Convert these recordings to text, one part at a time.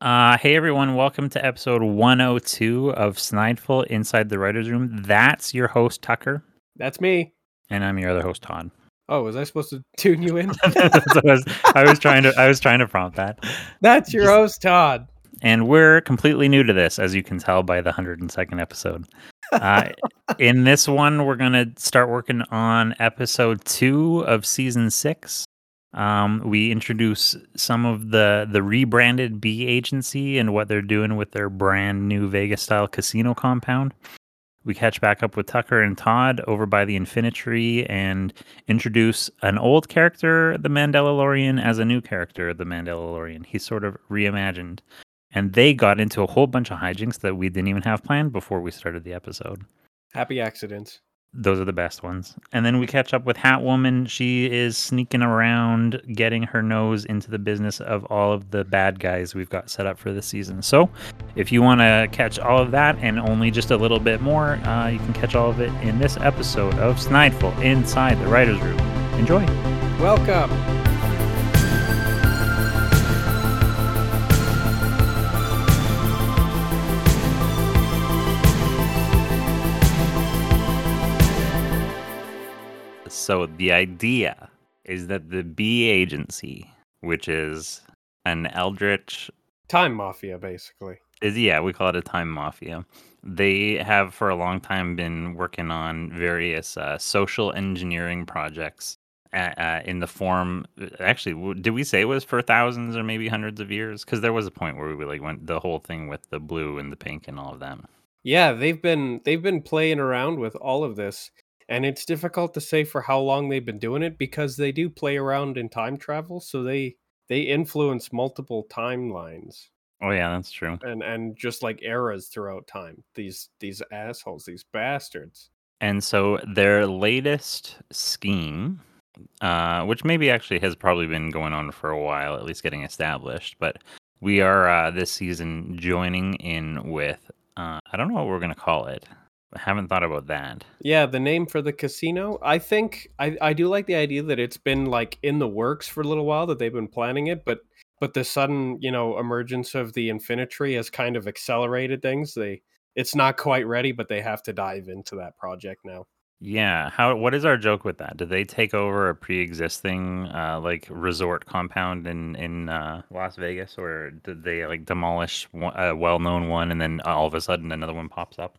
Uh, hey everyone, welcome to episode 102 of Snideful Inside the Writer's Room. That's your host, Tucker, That's me. and I'm your other host, Todd. Oh, was I supposed to tune you in? I, was, I was trying to I was trying to prompt that. That's your host, Todd. And we're completely new to this, as you can tell by the 102nd episode. Uh, in this one, we're going to start working on episode two of season six. Um, we introduce some of the the rebranded B agency and what they're doing with their brand new Vegas style casino compound. We catch back up with Tucker and Todd over by the Infinity and introduce an old character, the Mandalorian, as a new character, the Mandalorian. He's sort of reimagined. And they got into a whole bunch of hijinks that we didn't even have planned before we started the episode. Happy accidents. Those are the best ones. And then we catch up with Hat Woman. She is sneaking around, getting her nose into the business of all of the bad guys we've got set up for this season. So, if you want to catch all of that and only just a little bit more, uh, you can catch all of it in this episode of Snideful Inside the Writer's Room. Enjoy. Welcome. So, the idea is that the B agency, which is an eldritch Time Mafia, basically. is yeah we call it a time mafia. They have for a long time been working on various uh, social engineering projects uh, uh, in the form actually did we say it was for thousands or maybe hundreds of years? Because there was a point where we like went the whole thing with the blue and the pink and all of them. Yeah, they've been they've been playing around with all of this, and it's difficult to say for how long they've been doing it because they do play around in time travel, so they they influence multiple timelines oh yeah that's true and and just like eras throughout time. These these assholes, these bastards. And so their latest scheme, uh, which maybe actually has probably been going on for a while, at least getting established, but we are uh, this season joining in with, uh, I don't know what we're going to call it. I haven't thought about that. Yeah, the name for the casino. I think I, I do like the idea that it's been like in the works for a little while that they've been planning it, but but the sudden, you know, emergence of the Infinity has kind of accelerated things. They it's not quite ready, but they have to dive into that project now. Yeah, how? What is our joke with that? Did they take over a pre-existing uh, like resort compound in in uh, Las Vegas, or did they like demolish one, a well-known one and then all of a sudden another one pops up?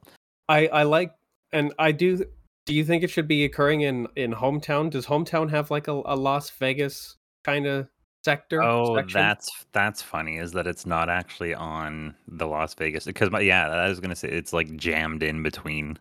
I I like and I do do you think it should be occurring in in hometown? Does hometown have like a, a Las Vegas kind of sector? Oh, section? that's that's funny. Is that it's not actually on the Las Vegas because my, yeah, I was gonna say it's like jammed in between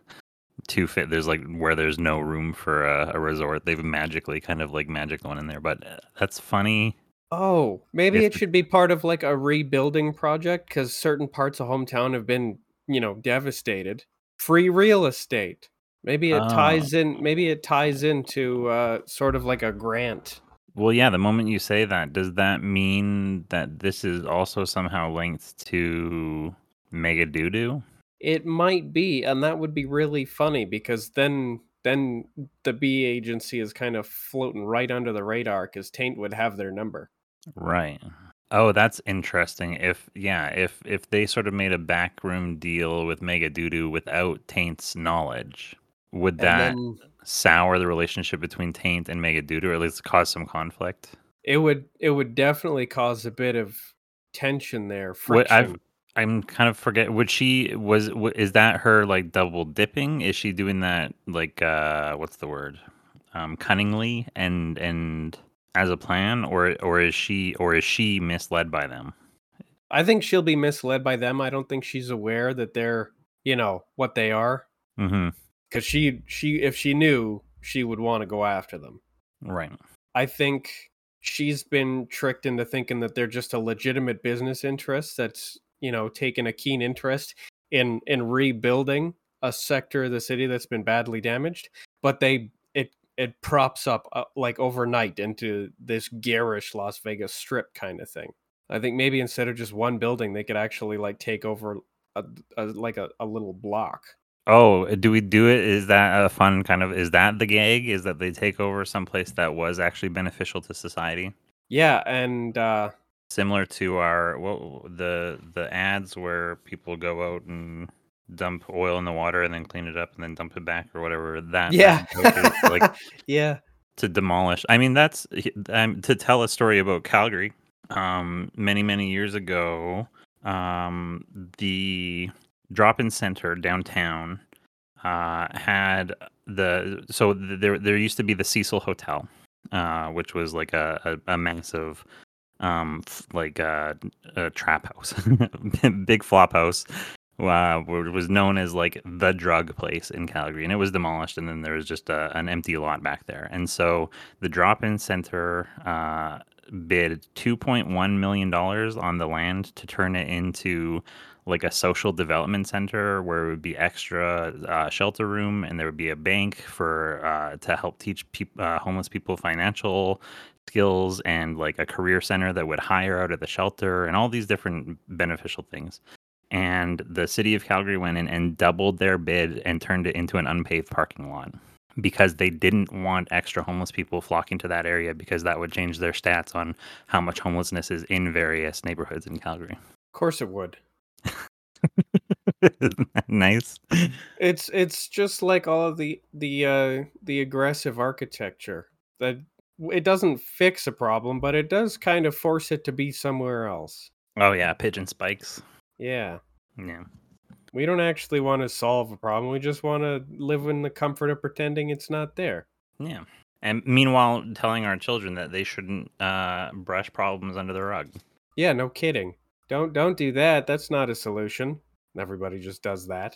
two fit. There's like where there's no room for a, a resort. They've magically kind of like magic one in there, but uh, that's funny. Oh, maybe it should be part of like a rebuilding project because certain parts of hometown have been, you know, devastated. Free real estate. Maybe it Oh. ties in. Maybe it ties into uh, sort of like a grant. Well, yeah. The moment you say that, does that mean that this is also somehow linked to Mega Doodoo? It might be, and that would be really funny because then then the B agency is kind of floating right under the radar because Taint would have their number. Right. Oh, that's interesting. If yeah, if if they sort of made a backroom deal with Mega Doodoo without Taint's knowledge, would that then sour the relationship between Taint and Mega Doodoo, or at least cause some conflict? it would it would definitely cause a bit of tension there. What Friction. I've I'm kind of forget. Would she was w- is that her like double dipping? Is she doing that like uh what's the word? Um, cunningly and and as a plan, or or is she or is she misled by them? I think she'll be misled by them. I don't think she's aware that they're, you know, what they are. Mm-hmm. Because she, she, if she knew, she would want to go after them. Right. I think she's been tricked into thinking that they're just a legitimate business interest that's, you know, taken a keen interest in in rebuilding a sector of the city that's been badly damaged. But they, it, props up uh, like overnight into this garish Las Vegas strip kind of thing. I think maybe instead of just one building, they could actually like take over a, a like a, a little block. Oh, do we do it? Is that a fun kind of? Is that the gag? Is that they take over someplace that was actually beneficial to society? Yeah, and uh, similar to our what the the ads where people go out and dump oil in the water and then clean it up and then dump it back or whatever. That Yeah. that like yeah. to demolish. I mean, that's um, to tell a story about Calgary. Um, many many years ago, um, the drop-in center downtown uh, had the so there there used to be the Cecil Hotel, uh, which was like a a, a massive um f- like uh, a trap house, big flop house. Uh, was known as like the drug place in Calgary, and it was demolished, and then there was just a, an empty lot back there. And so the drop-in center uh, bid 2.1 million dollars on the land to turn it into like a social development center where it would be extra uh, shelter room and there would be a bank for uh, to help teach uh, homeless people financial skills and like a career center that would hire out of the shelter and all these different beneficial things and the city of calgary went in and doubled their bid and turned it into an unpaved parking lot because they didn't want extra homeless people flocking to that area because that would change their stats on how much homelessness is in various neighborhoods in calgary Of course it would. Nice It's it's just like all of the the uh the aggressive architecture that it doesn't fix a problem, but it does kind of force it to be somewhere else. oh yeah pigeon spikes Yeah. yeah We don't actually want to solve a problem. We just want to live in the comfort of pretending it's not there. Yeah. And meanwhile, telling our children that they shouldn't uh, brush problems under the rug. Yeah, no kidding. Don't don't do that. That's not a solution. Everybody just does that.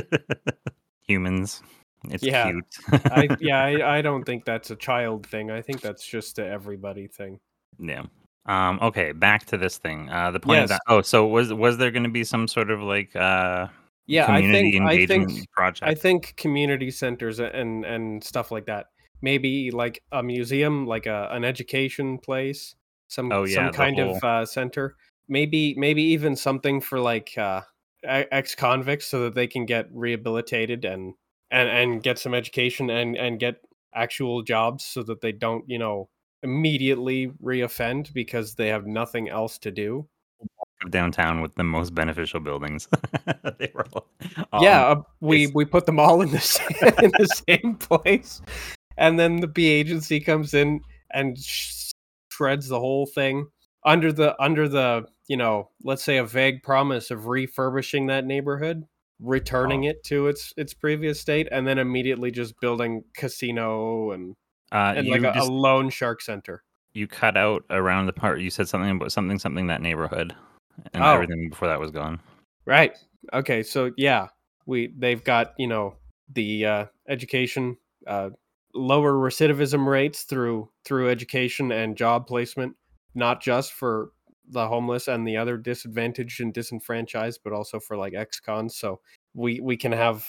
Humans. It's Yeah. cute. I yeah, I, I don't think that's a child thing. I think that's just a everybody thing. yeah. Um, okay, back to this thing. Uh, the point Yes. of that. Oh, so was was there going to be some sort of like uh, Yeah, I community think I engagement think project? I think community centers and and stuff like that. Maybe like a museum, like a an education place, some Oh, yeah, some kind of uh, center. Maybe maybe even something for like uh, ex convicts so that they can get rehabilitated and and and get some education and and get actual jobs so that they don't you know immediately reoffend because they have nothing else to do. downtown with the most beneficial buildings. they were all, all- yeah, uh, we we put them all in the same, in the same place, and then the B agency comes in and sh- shreds the whole thing under the under the you know let's say a vague promise of refurbishing that neighborhood, returning Oh. it to its its previous state, and then immediately just building casino and uh, and like a, just a loan shark center. you cut out around the part. You said something about something something that neighborhood, and Oh. everything before that was gone. Right. Okay. So yeah, we they've got you know the uh, education, uh, lower recidivism rates through through education and job placement, not just for the homeless and the other disadvantaged and disenfranchised, but also for like ex-cons. So we we can have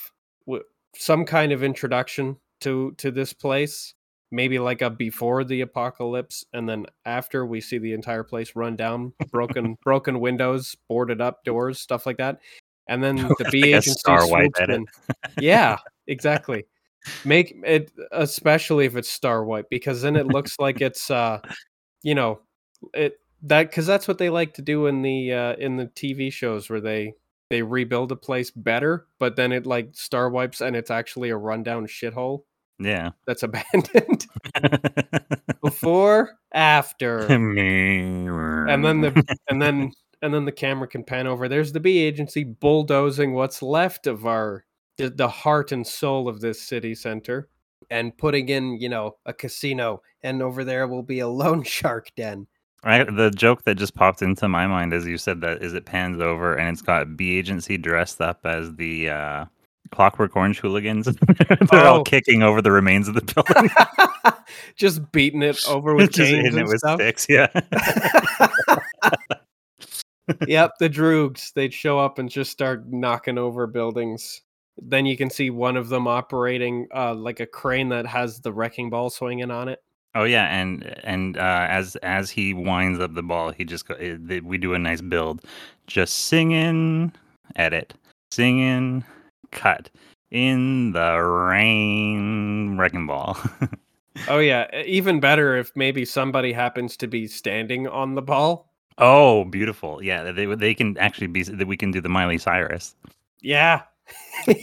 some kind of introduction to to this place. Maybe like a before the apocalypse, and then after we see the entire place run down, broken broken windows, boarded up doors, stuff like that. And then the B Like a agency Star swoops in. Yeah, exactly. Make it especially if it's Star Wipe, because then it looks like it's uh you know, it that because that's what they like to do in the uh in the TV shows where they they rebuild a place better, but then it like star wipes and it's actually a rundown shithole Yeah. that's abandoned. Before, after. and then the and then and then the camera can pan over there's the b agency bulldozing what's left of our the, the heart and soul of this city center and putting in you know a casino and over there will be a loan shark den I, the joke that just popped into my mind as you said that is it pans over and it's got B agency dressed up as the uh, Clockwork Orange hooligans. They're all Oh. kicking over the remains of the building, just beating it over with just canes hitting and it with stuff sticks. Yeah. yep the droogs they'd show up and just start knocking over buildings then you can see one of them operating uh, like a crane that has the wrecking ball swinging on it Oh yeah, and and uh, as as he winds up the ball, he just go, eh, th- we do a nice build, just singing, edit, singing, cut in the rain, wrecking ball. Oh yeah, even better if maybe somebody happens to be standing on the ball Oh, beautiful. Yeah, they they can actually be that we can do the Miley Cyrus. Yeah. a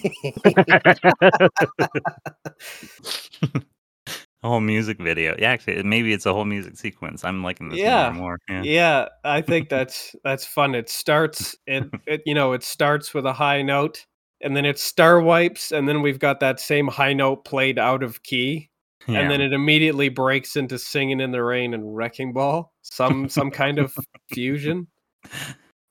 whole music video. Yeah, actually, maybe it's a whole music sequence. I'm liking this yeah. more more. Yeah. yeah, I think that's that's fun. It starts it, it you know, it starts with a high note and then it star wipes and then we've got that same high note played out of key. Yeah. And then it immediately breaks into singing in the rain and wrecking ball. Some some kind of fusion.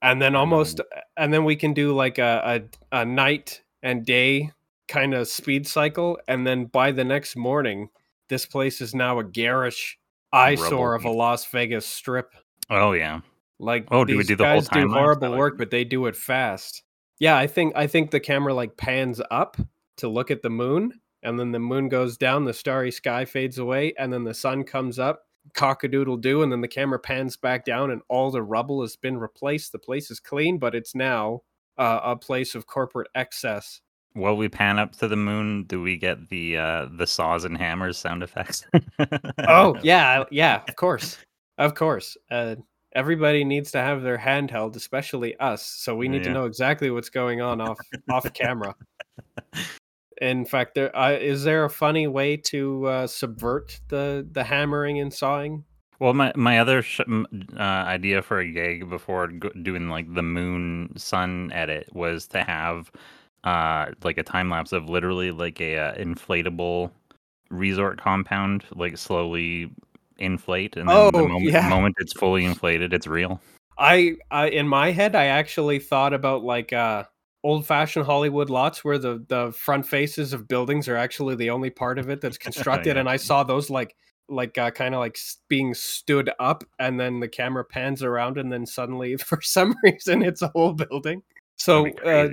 And then almost and then we can do like a, a, a night and day kind of speed cycle and then by the next morning this place is now a garish eyesore of a Las Vegas strip. Oh yeah. Like oh, do we do the whole time? Do horrible work, but they do it fast. Yeah, I think I think the camera like pans up to look at the moon, and then the moon goes down, the starry sky fades away, and then the sun comes up, cockadoodle do, and then the camera pans back down, and all the rubble has been replaced. The place is clean, but it's now uh, a place of corporate excess. While we pan up to the moon, do we get the uh, the saws and hammers sound effects? oh yeah, yeah, of course, of course. Uh, everybody needs to have their handheld, especially us. So we need yeah. to know exactly what's going on off off camera. In fact, there uh, is there a funny way to uh, subvert the the hammering and sawing? Well, my my other sh- uh, idea for a gig before doing like the moon sun edit was to have uh like a time lapse of literally like a uh, inflatable resort compound like slowly inflate and then oh, the moment, yeah. moment it's fully inflated it's real I, I in my head i actually thought about like uh old fashioned hollywood lots where the the front faces of buildings are actually the only part of it that's constructed yeah. and i saw those like like uh, kind of like being stood up and then the camera pans around and then suddenly for some reason it's a whole building so uh,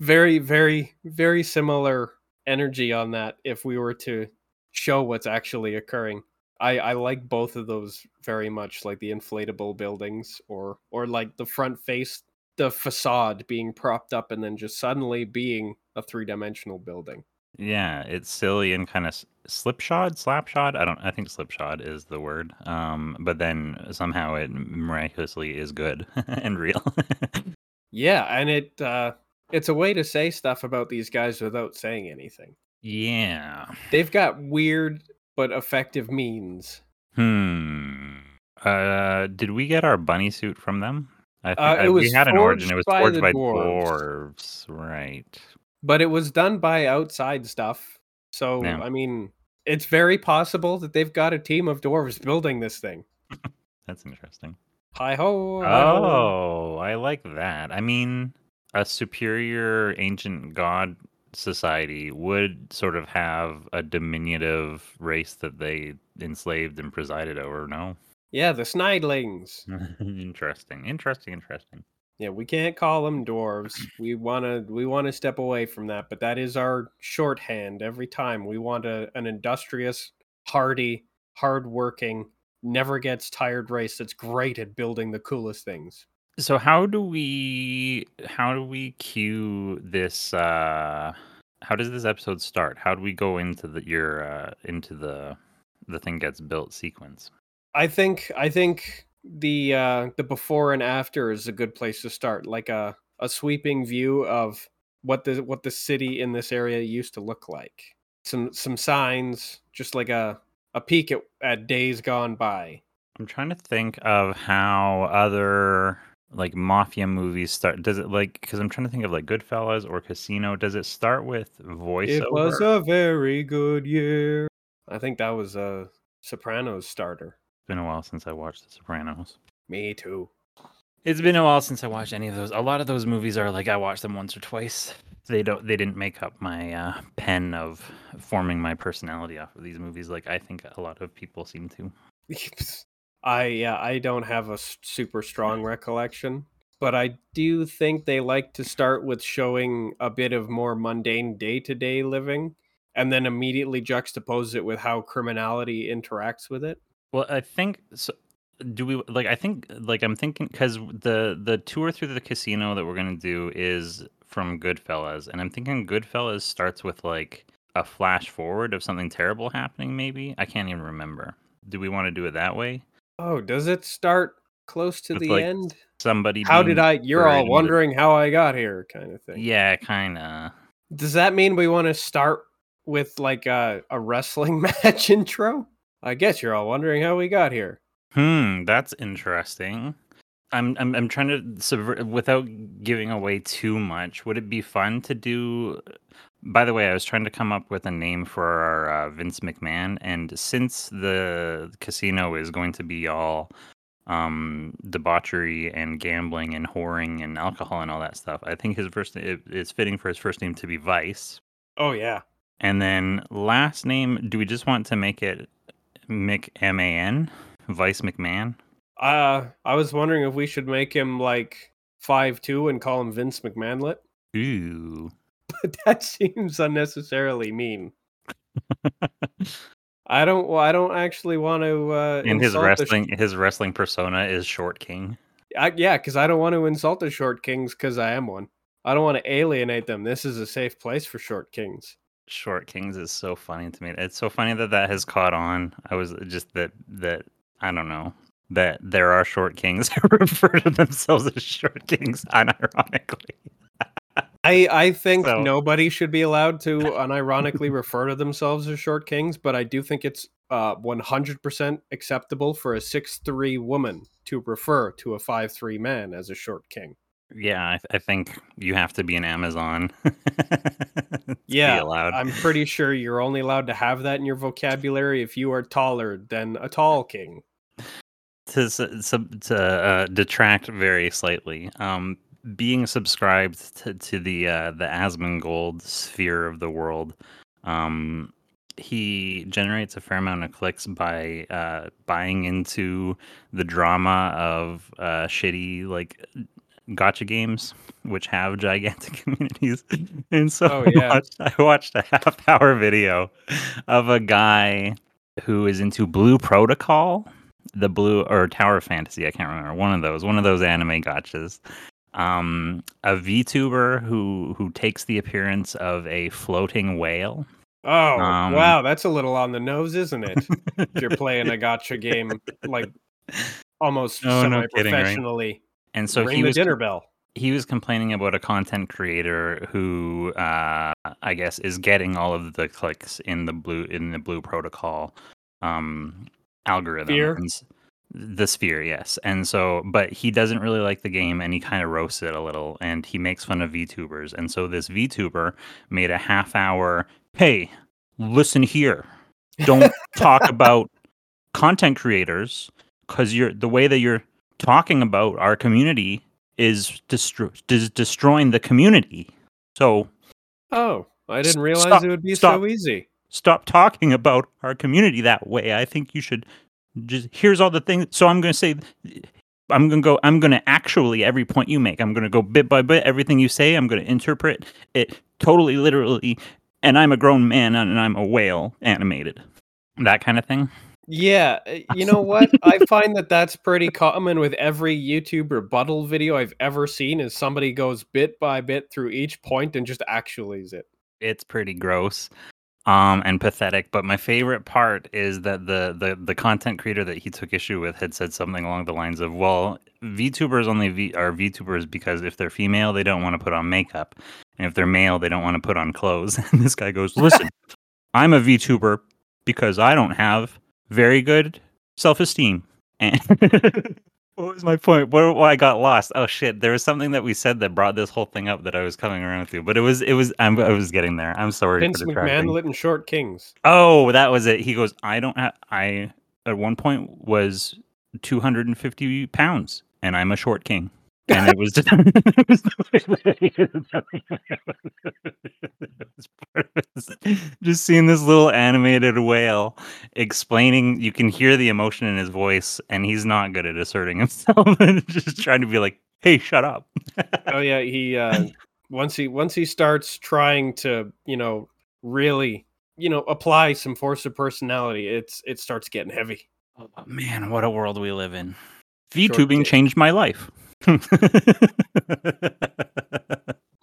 very very very similar energy on that if we were to show what's actually occurring i i like both of those very much like the inflatable buildings or or like the front face the facade being propped up and then just suddenly being a three-dimensional building yeah it's silly and kind of slipshod slapshod i don't i think slipshod is the word um but then somehow it miraculously is good and real yeah and it uh it's a way to say stuff about these guys without saying anything. Yeah. They've got weird but effective means. Hmm. Uh, did we get our bunny suit from them? I think uh, it was we had an origin. It was forged by, by dwarves. dwarves. right? But it was done by outside stuff. So yeah. I mean, it's very possible that they've got a team of dwarves building this thing. That's interesting. Hi ho. Oh, I like that. I mean, a superior ancient god society would sort of have a diminutive race that they enslaved and presided over, no? Yeah, the Snidlings. interesting. Interesting, interesting. Yeah, we can't call them dwarves. We want to we want to step away from that, but that is our shorthand every time. We want a, an industrious, hardy, hardworking, never gets tired race that's great at building the coolest things. So how do we how do we cue this uh how does this episode start? How do we go into the your uh into the the thing gets built sequence? I think I think the uh the before and after is a good place to start. Like a a sweeping view of what the what the city in this area used to look like. Some some signs, just like a a peek at, at days gone by. I'm trying to think of how other like mafia movies start does it like because i'm trying to think of like goodfellas or casino does it start with voice it was a very good year. I think that was a sopranos starter. It's been a while since i watched the sopranos. Me too. It's been a while since i watched any of those. A lot of those movies are like i watched them once or twice. They don't they didn't make up my uh, pen of forming my personality off of these movies like i think a lot of people seem to I yeah, I don't have a super strong recollection, but I do think they like to start with showing a bit of more mundane day-to-day living and then immediately juxtapose it with how criminality interacts with it. Well, I think so do we like I think like I'm thinking cuz the the tour through the casino that we're going to do is from Goodfellas and I'm thinking Goodfellas starts with like a flash forward of something terrible happening maybe. I can't even remember. Do we want to do it that way? Oh, does it start close to With, the like, end. Somebody. How did I? You're all wondering how I got here, kind of thing. Yeah, kind of. Does that mean we want to start with like a, a wrestling match intro? I guess you're all wondering how we got here. Hmm, that's interesting. I'm I'm I'm trying to subvert without giving away too much. Would it be fun to do? By the way, I was trying to come up with a name for our uh, Vince McMahon, and since the casino is going to be all um debauchery and gambling and whoring and alcohol and all that stuff, I think his first it, it's fitting for his first name to be Vice. Oh yeah. And then last name, do we just want to make it Mick M A N, Vice McMahon? Uh, I was wondering if we should make him like five two and call him Vince McMahonlet, Ooh. but that seems unnecessarily mean. I don't. Well, I don't actually want to. Uh, and his insult the sh- wrestling his wrestling persona is Short King. I, yeah, because I don't want to insult the short kings because I am one. I don't want to alienate them. This is a safe place for short kings. Short Kings is so funny to me. It's so funny that that has caught on. I was just that that I don't know that there are Short Kings who refer to themselves as Short Kings unironically. I I think So- nobody should be allowed to unironically refer to themselves as short kings, but I do think it's uh 100% acceptable for a six three woman to refer to a five three man as a short king. Yeah, I, I think you have to be an Amazon. to Yeah. I'm pretty sure you're only allowed to have that in your vocabulary if you are taller than a tall king. to s- to uh, detract very slightly. Um, being subscribed to, to the uh, the Asmongold sphere of the world, um, he generates a fair amount of clicks by uh, buying into the drama of uh, shitty like gacha games which have gigantic communities and so Oh, I, yeah. watched, I watched a half hour video of a guy who is into blue protocol the blue or tower fantasy i can't remember one of those one of those anime gachas um a vtuber who who takes the appearance of a floating whale Oh Um, wow, that's a little on the nose, isn't it? if you're playing a gacha game like almost No, no semi kidding, right? professionally. and so ring he was dinner bell. he was complaining about a content creator who uh i guess is getting all of the clicks in the blue in the blue protocol um algorithm Sphere? And s- the sphere yes and so but he doesn't really like the game and he kind of roasts it a little and he makes fun of vtubers and so this vtuber made a half hour hey listen here don't talk about content creators because you're the way that you're talking about our community is destro- des- destroying the community. So Oh, I didn't realize stop, it would be stop. so easy. stop talking about our community that way. I think you should just here's all the things. So I'm going to say I'm going to go I'm going to actually every point you make. I'm going to go bit by bit everything you say. I'm going to interpret it totally literally and I'm a grown man and I'm a whale animated. That kind of thing. Yeah, uh, you know what? I find that that's pretty common with every YouTube rebuttal video I've ever seen. Is somebody goes bit by bit through each point and just actualize it. it's pretty gross um and pathetic but my favorite part is that the the the content creator that he took issue with had said something along the lines of well vtubers only v- are vtubers because if they're female they don't want to put on makeup and if they're male they don't want to put on clothes. And this guy goes listen i'm a vtuber because i don't have very good self-esteem. And what was my point? Where why i got lost? Oh shit. There was something that we said that brought this whole thing up that i was coming around to but it was it was I'm, i was getting there. I'm sorry Vince. McMahon, and Short Kings. oh that was it. He goes i don't have i at one point was 250 pounds and i'm a short king and it was just, it was just seeing this little animated whale explaining you can hear the emotion in his voice and he's not good at asserting himself and just trying to be like hey shut up. Oh yeah, he uh, once he once he starts trying to you know really you know apply some force of personality, it's it starts getting heavy. Oh, man what a world we live in. Vtubing changed my life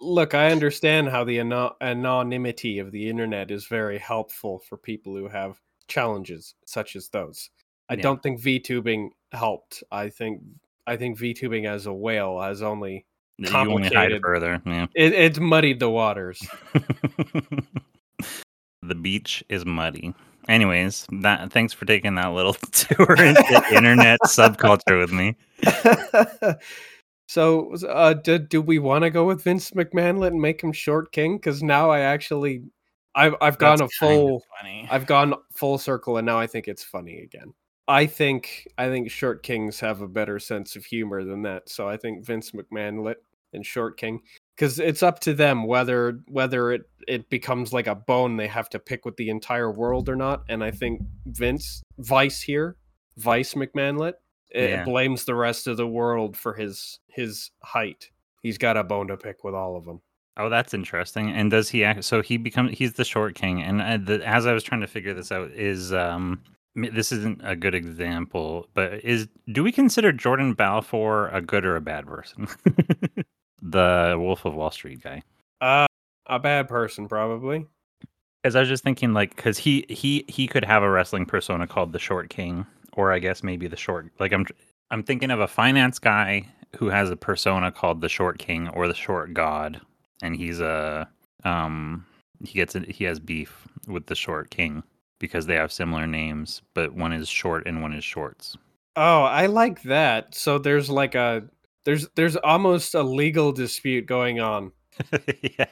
Look, I understand how the ano- anonymity of the internet is very helpful for people who have challenges such as those. I Yeah. don't think VTubing helped. I think I think VTubing as a whale has only You only Complicated. further. Yeah. it, it's muddied the waters. the beach is muddy. Anyways, that thanks for taking that little tour into internet subculture with me. so, uh, do, do we want to go with Vince McMahon and make him short king? Because now I actually, I've I've gone That's a full, funny. I've gone full circle, and now I think it's funny again. I think I think short kings have a better sense of humor than that. So I think Vince McMahon and short king because it's up to them whether whether it it becomes like a bone they have to pick with the entire world or not. And I think Vince Vice here, Vice McMahonlet, it Yeah. blames the rest of the world for his his height. He's got a bone to pick with all of them. Oh, that's interesting. And does he act? So he becomes he's the short king. And uh, the, as I was trying to figure this out, is um this isn't a good example, but is do we consider Jordan Belfort a good or a bad person? the Wolf of Wall Street guy. Uh, a bad person probably. Because I was just thinking, like, because he he he could have a wrestling persona called the Short King, or I guess maybe the Short. Like, I'm I'm thinking of a finance guy who has a persona called the Short King or the Short God, and he's a um he gets a, he has beef with the Short King because they have similar names, but one is short and one is shorts. Oh, I like that. So there's like a there's there's almost a legal dispute going on. yeah,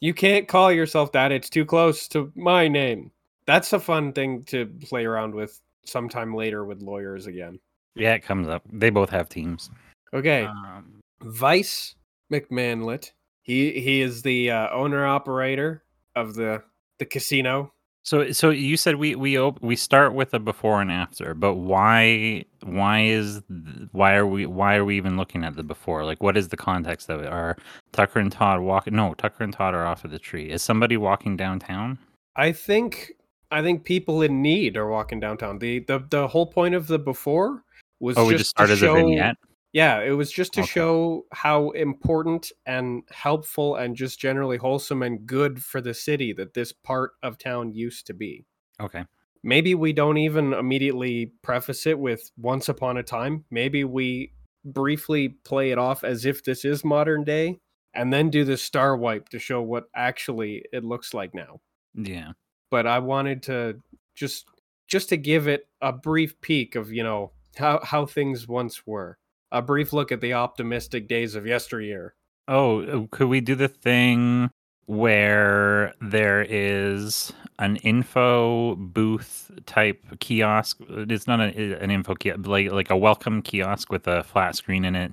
You can't call yourself that. It's too close to my name. That's a fun thing to play around with sometime later with lawyers again. yeah, it comes up. They both have teams. Okay, Um, Vice McMahonlet. He he is the uh, owner operator of the the casino. So, so you said we we op- we start with a before and after, but why why is th- why are we why are we even looking at the before? Like, what is the context of it? Are Tucker and Todd walking? No, Tucker and Todd are off of the tree. Is somebody walking downtown? I think I think people in need are walking downtown. The the the whole point of the before was Oh, we just just started to show, the vignette. Yeah, it was just to Okay. show how important and helpful and just generally wholesome and good for the city that this part of town used to be. Okay. Maybe we don't even immediately preface it with once upon a time. Maybe we briefly play it off as if this is modern day and then do the star wipe to show what actually it looks like now. Yeah. But I wanted to just just to give it a brief peek of, you know, how how things once were. A brief look at the optimistic days of yesteryear. Oh, uh, could we do the thing where there is an info booth type kiosk? It's not a, an info kiosk, like like a welcome kiosk with a flat screen in it,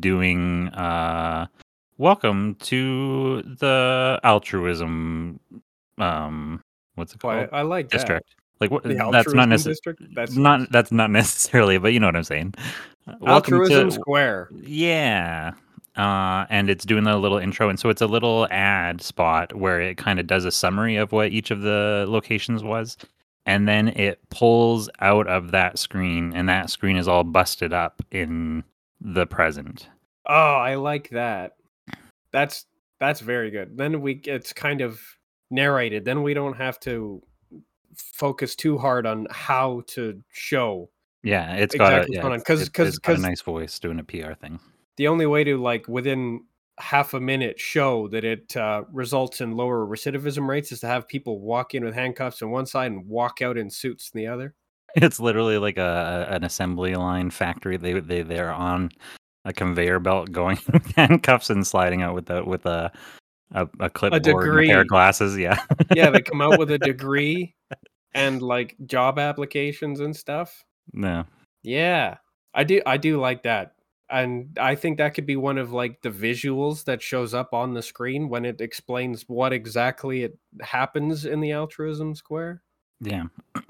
doing uh, welcome to the altruism. Um, what's it Well, called? I, I like that. District. Like what? That's not necessarily. That's Not that's not necessarily, but you know what I'm saying. Uh, welcome altruism to- square. yeah. Uh, and it's doing a little intro. And so it's a little ad spot where it kind of does a summary of what each of the locations was. And then it pulls out of that screen, and that screen is all busted up in the present. Oh, I like that. That's that's very good. Then we it's kind of narrated. Then we don't have to focus too hard on how to show. Yeah, it's got Exactly a, what's going yeah, on. it's- 'Cause- it's- 'cause- it's got a 'cause- nice voice doing a PR thing. The only way to like within half a minute show that it uh, results in lower recidivism rates is to have people walk in with handcuffs on one side and walk out in suits the other. It's literally like a an assembly line factory. They they they're on a conveyor belt going with handcuffs and sliding out with the with a a, a clipboard and a pair degree. of glasses. Yeah. Yeah, they come out with a degree and like job applications and stuff. no. Yeah, I do. I do like that, and I think that could be one of like the visuals that shows up on the screen when it explains what exactly it happens in the altruism square. Yeah.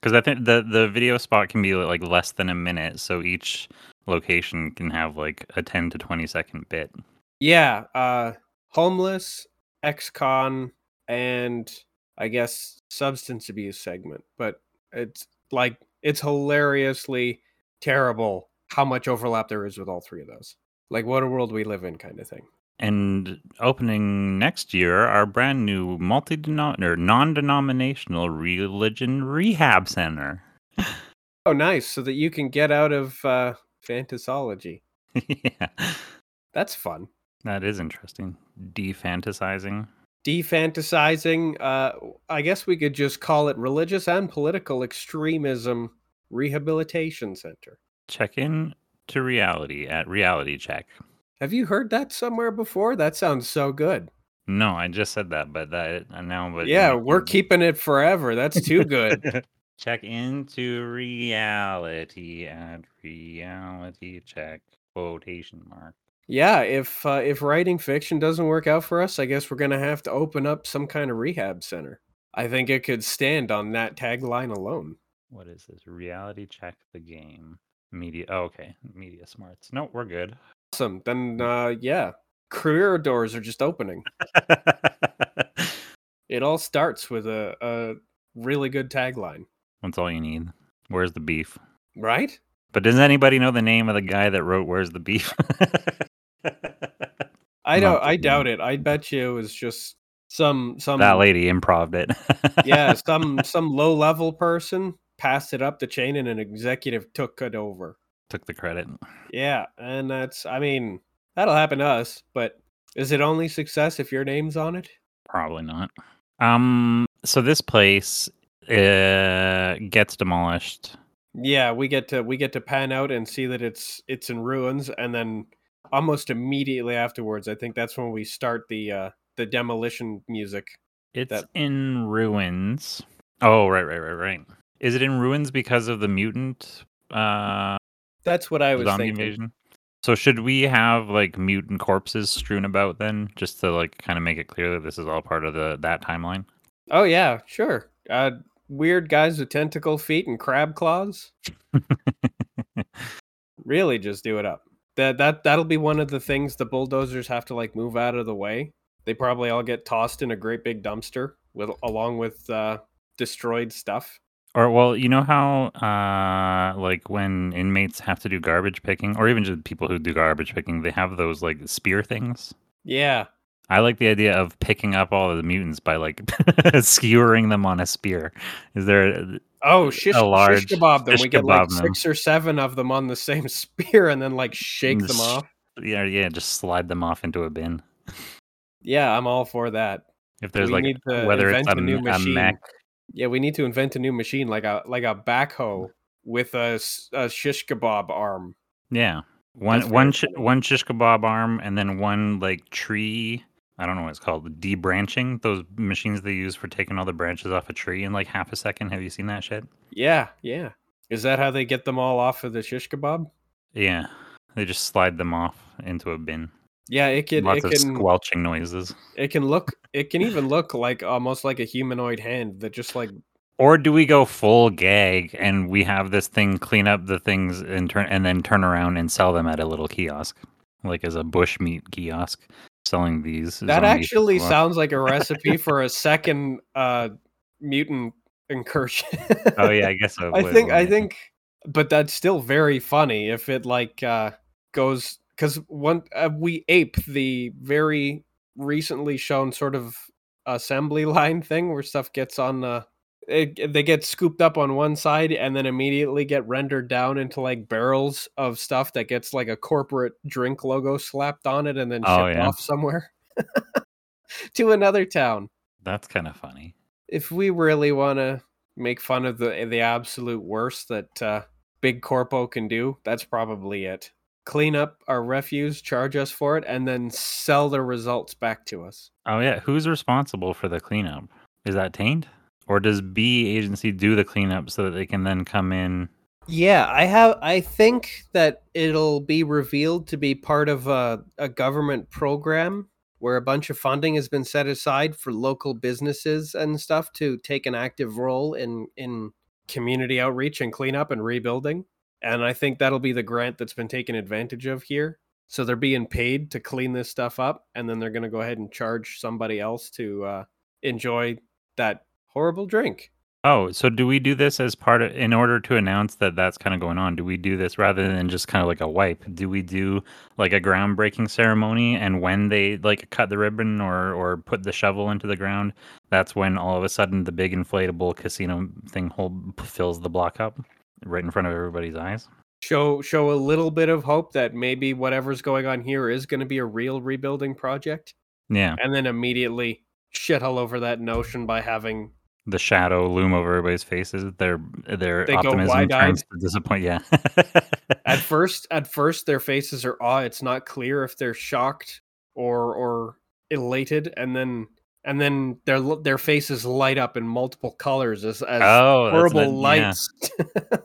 Because I think the the video spot can be like less than a minute, so each location can have like a ten to twenty second bit. Yeah, uh, homeless, ex-con, and I guess substance abuse segment. But it's like it's hilariously terrible how much overlap there is with all three of those. Like, what a world we live in, kind of thing. And opening next year, our brand new multi or non denominational religion rehab center. Oh, nice! So that you can get out of uh, Fantasology. yeah, That's fun. that is interesting. Defantasizing. Defantasizing. Uh, I guess we could just call it religious and political extremism rehabilitation center. Check in to reality at Reality Check. Have you heard that somewhere before? That sounds so good. No, I just said that, but that now, but yeah, we're keeping it forever. That's too good. Check into reality at reality check quotation mark. Yeah, if uh, if writing fiction doesn't work out for us, I guess we're gonna have to open up some kind of rehab center. I think it could stand on that tagline alone. What is this? Reality check the game. Media. Oh, okay. Media smarts. No, we're good. Awesome. Then uh, yeah, career doors are just opening. It all starts with a, a really good tagline, That's all you need. Where's the beef? right? But does anybody know the name of the guy that wrote Where's the Beef? I don't. I doubt it. I bet you it was just some some that lady improved it. yeah some some low level person passed it up the chain and an executive took it over. Took the credit. Yeah, and that's. I mean, that'll happen to us. But is it only success if your name's on it? Probably not. Um. So this place uh, gets demolished. Yeah, we get to we get to pan out and see that it's it's in ruins, and then almost immediately afterwards, I think that's when we start the uh the demolition music. It's That- in ruins. Oh, right, right, right, right. Is it in ruins because of the mutant uh, That's what I was zombie thinking. invasion? So should we have like mutant corpses strewn about then, just to like kind of make it clear that this is all part of the that timeline? Oh yeah, sure. Uh, weird guys with tentacle feet and crab claws. Really, just do it up. That that that'll be one of the things the bulldozers have to like move out of the way. They probably all get tossed in a great big dumpster with along with uh, destroyed stuff. Or well, you know how uh like when inmates have to do garbage picking, or even just people who do garbage picking, they have those like spear things. Yeah, I like the idea of picking up all of the mutants by like skewering them on a spear. Is there Oh, shish, a large shish kebab them. shish We get like them. six or seven of them on the same spear and then like shake mm, them off. yeah, yeah, just slide them off into a bin. Yeah, I'm all for that. If there's We like whether it's a, a new a machine. mech, Yeah, we need to invent a new machine like a like a backhoe with a shish kebab arm. yeah, one That's one sh- one shish kebab arm, and then one like tree. I don't know what it's called, debranching. Those machines they use for taking all the branches off a tree in like half a second. Have you seen that shit? Yeah, yeah. Is that how they get them all off of the shish kebab? Yeah, they just slide them off into a bin. Yeah, it can Lots it of can squelching noises. it can look it can even look like almost like a humanoid hand that just like Or do we go full gag and we have this thing clean up the things and turn and then turn around and sell them at a little kiosk, like as a bushmeat kiosk, selling these. that actually sounds like a recipe for a second uh mutant incursion. Oh yeah, I guess so. I think I think but that's still very funny if it like uh goes cuz one uh, we ape the very recently shown sort of assembly line thing where stuff gets on the it, they get scooped up on one side and then immediately get rendered down into like barrels of stuff that gets like a corporate drink logo slapped on it and then Oh, shipped yeah. off somewhere to another town that's kind of funny. if we really want to make fun of the the absolute worst that uh, big corpo can do, that's probably it. Clean up our refuse, charge us for it, and then sell the results back to us. Oh yeah, who's responsible for the cleanup? Is that Taint, or does B agency do the cleanup so that they can then come in? Yeah, I have. I think that it'll be revealed to be part of a, a government program where a bunch of funding has been set aside for local businesses and stuff to take an active role in in community outreach and cleanup and rebuilding. And I think that'll be the grant that's been taken advantage of here. So they're being paid to clean this stuff up, and then they're going to go ahead and charge somebody else to uh, enjoy that horrible drink. Oh, so do we do this as part of in order to announce that that's kind of going on? Do we do this rather than just kind of like a wipe? Do we do like a groundbreaking ceremony and when they like cut the ribbon or or put the shovel into the ground, that's when all of a sudden the big inflatable casino thing whole fills the block up right in front of everybody's eyes? show show a little bit of hope that maybe whatever's going on here is going to be a real rebuilding project, Yeah, and then immediately shit all over that notion by having the shadow loom over everybody's faces. Their their They optimism turns to disappoint. Yeah. at first at first their faces are awe it's not clear if they're shocked or or elated and then and then their their faces light up in multiple colors as, as oh, horrible not- yeah. lights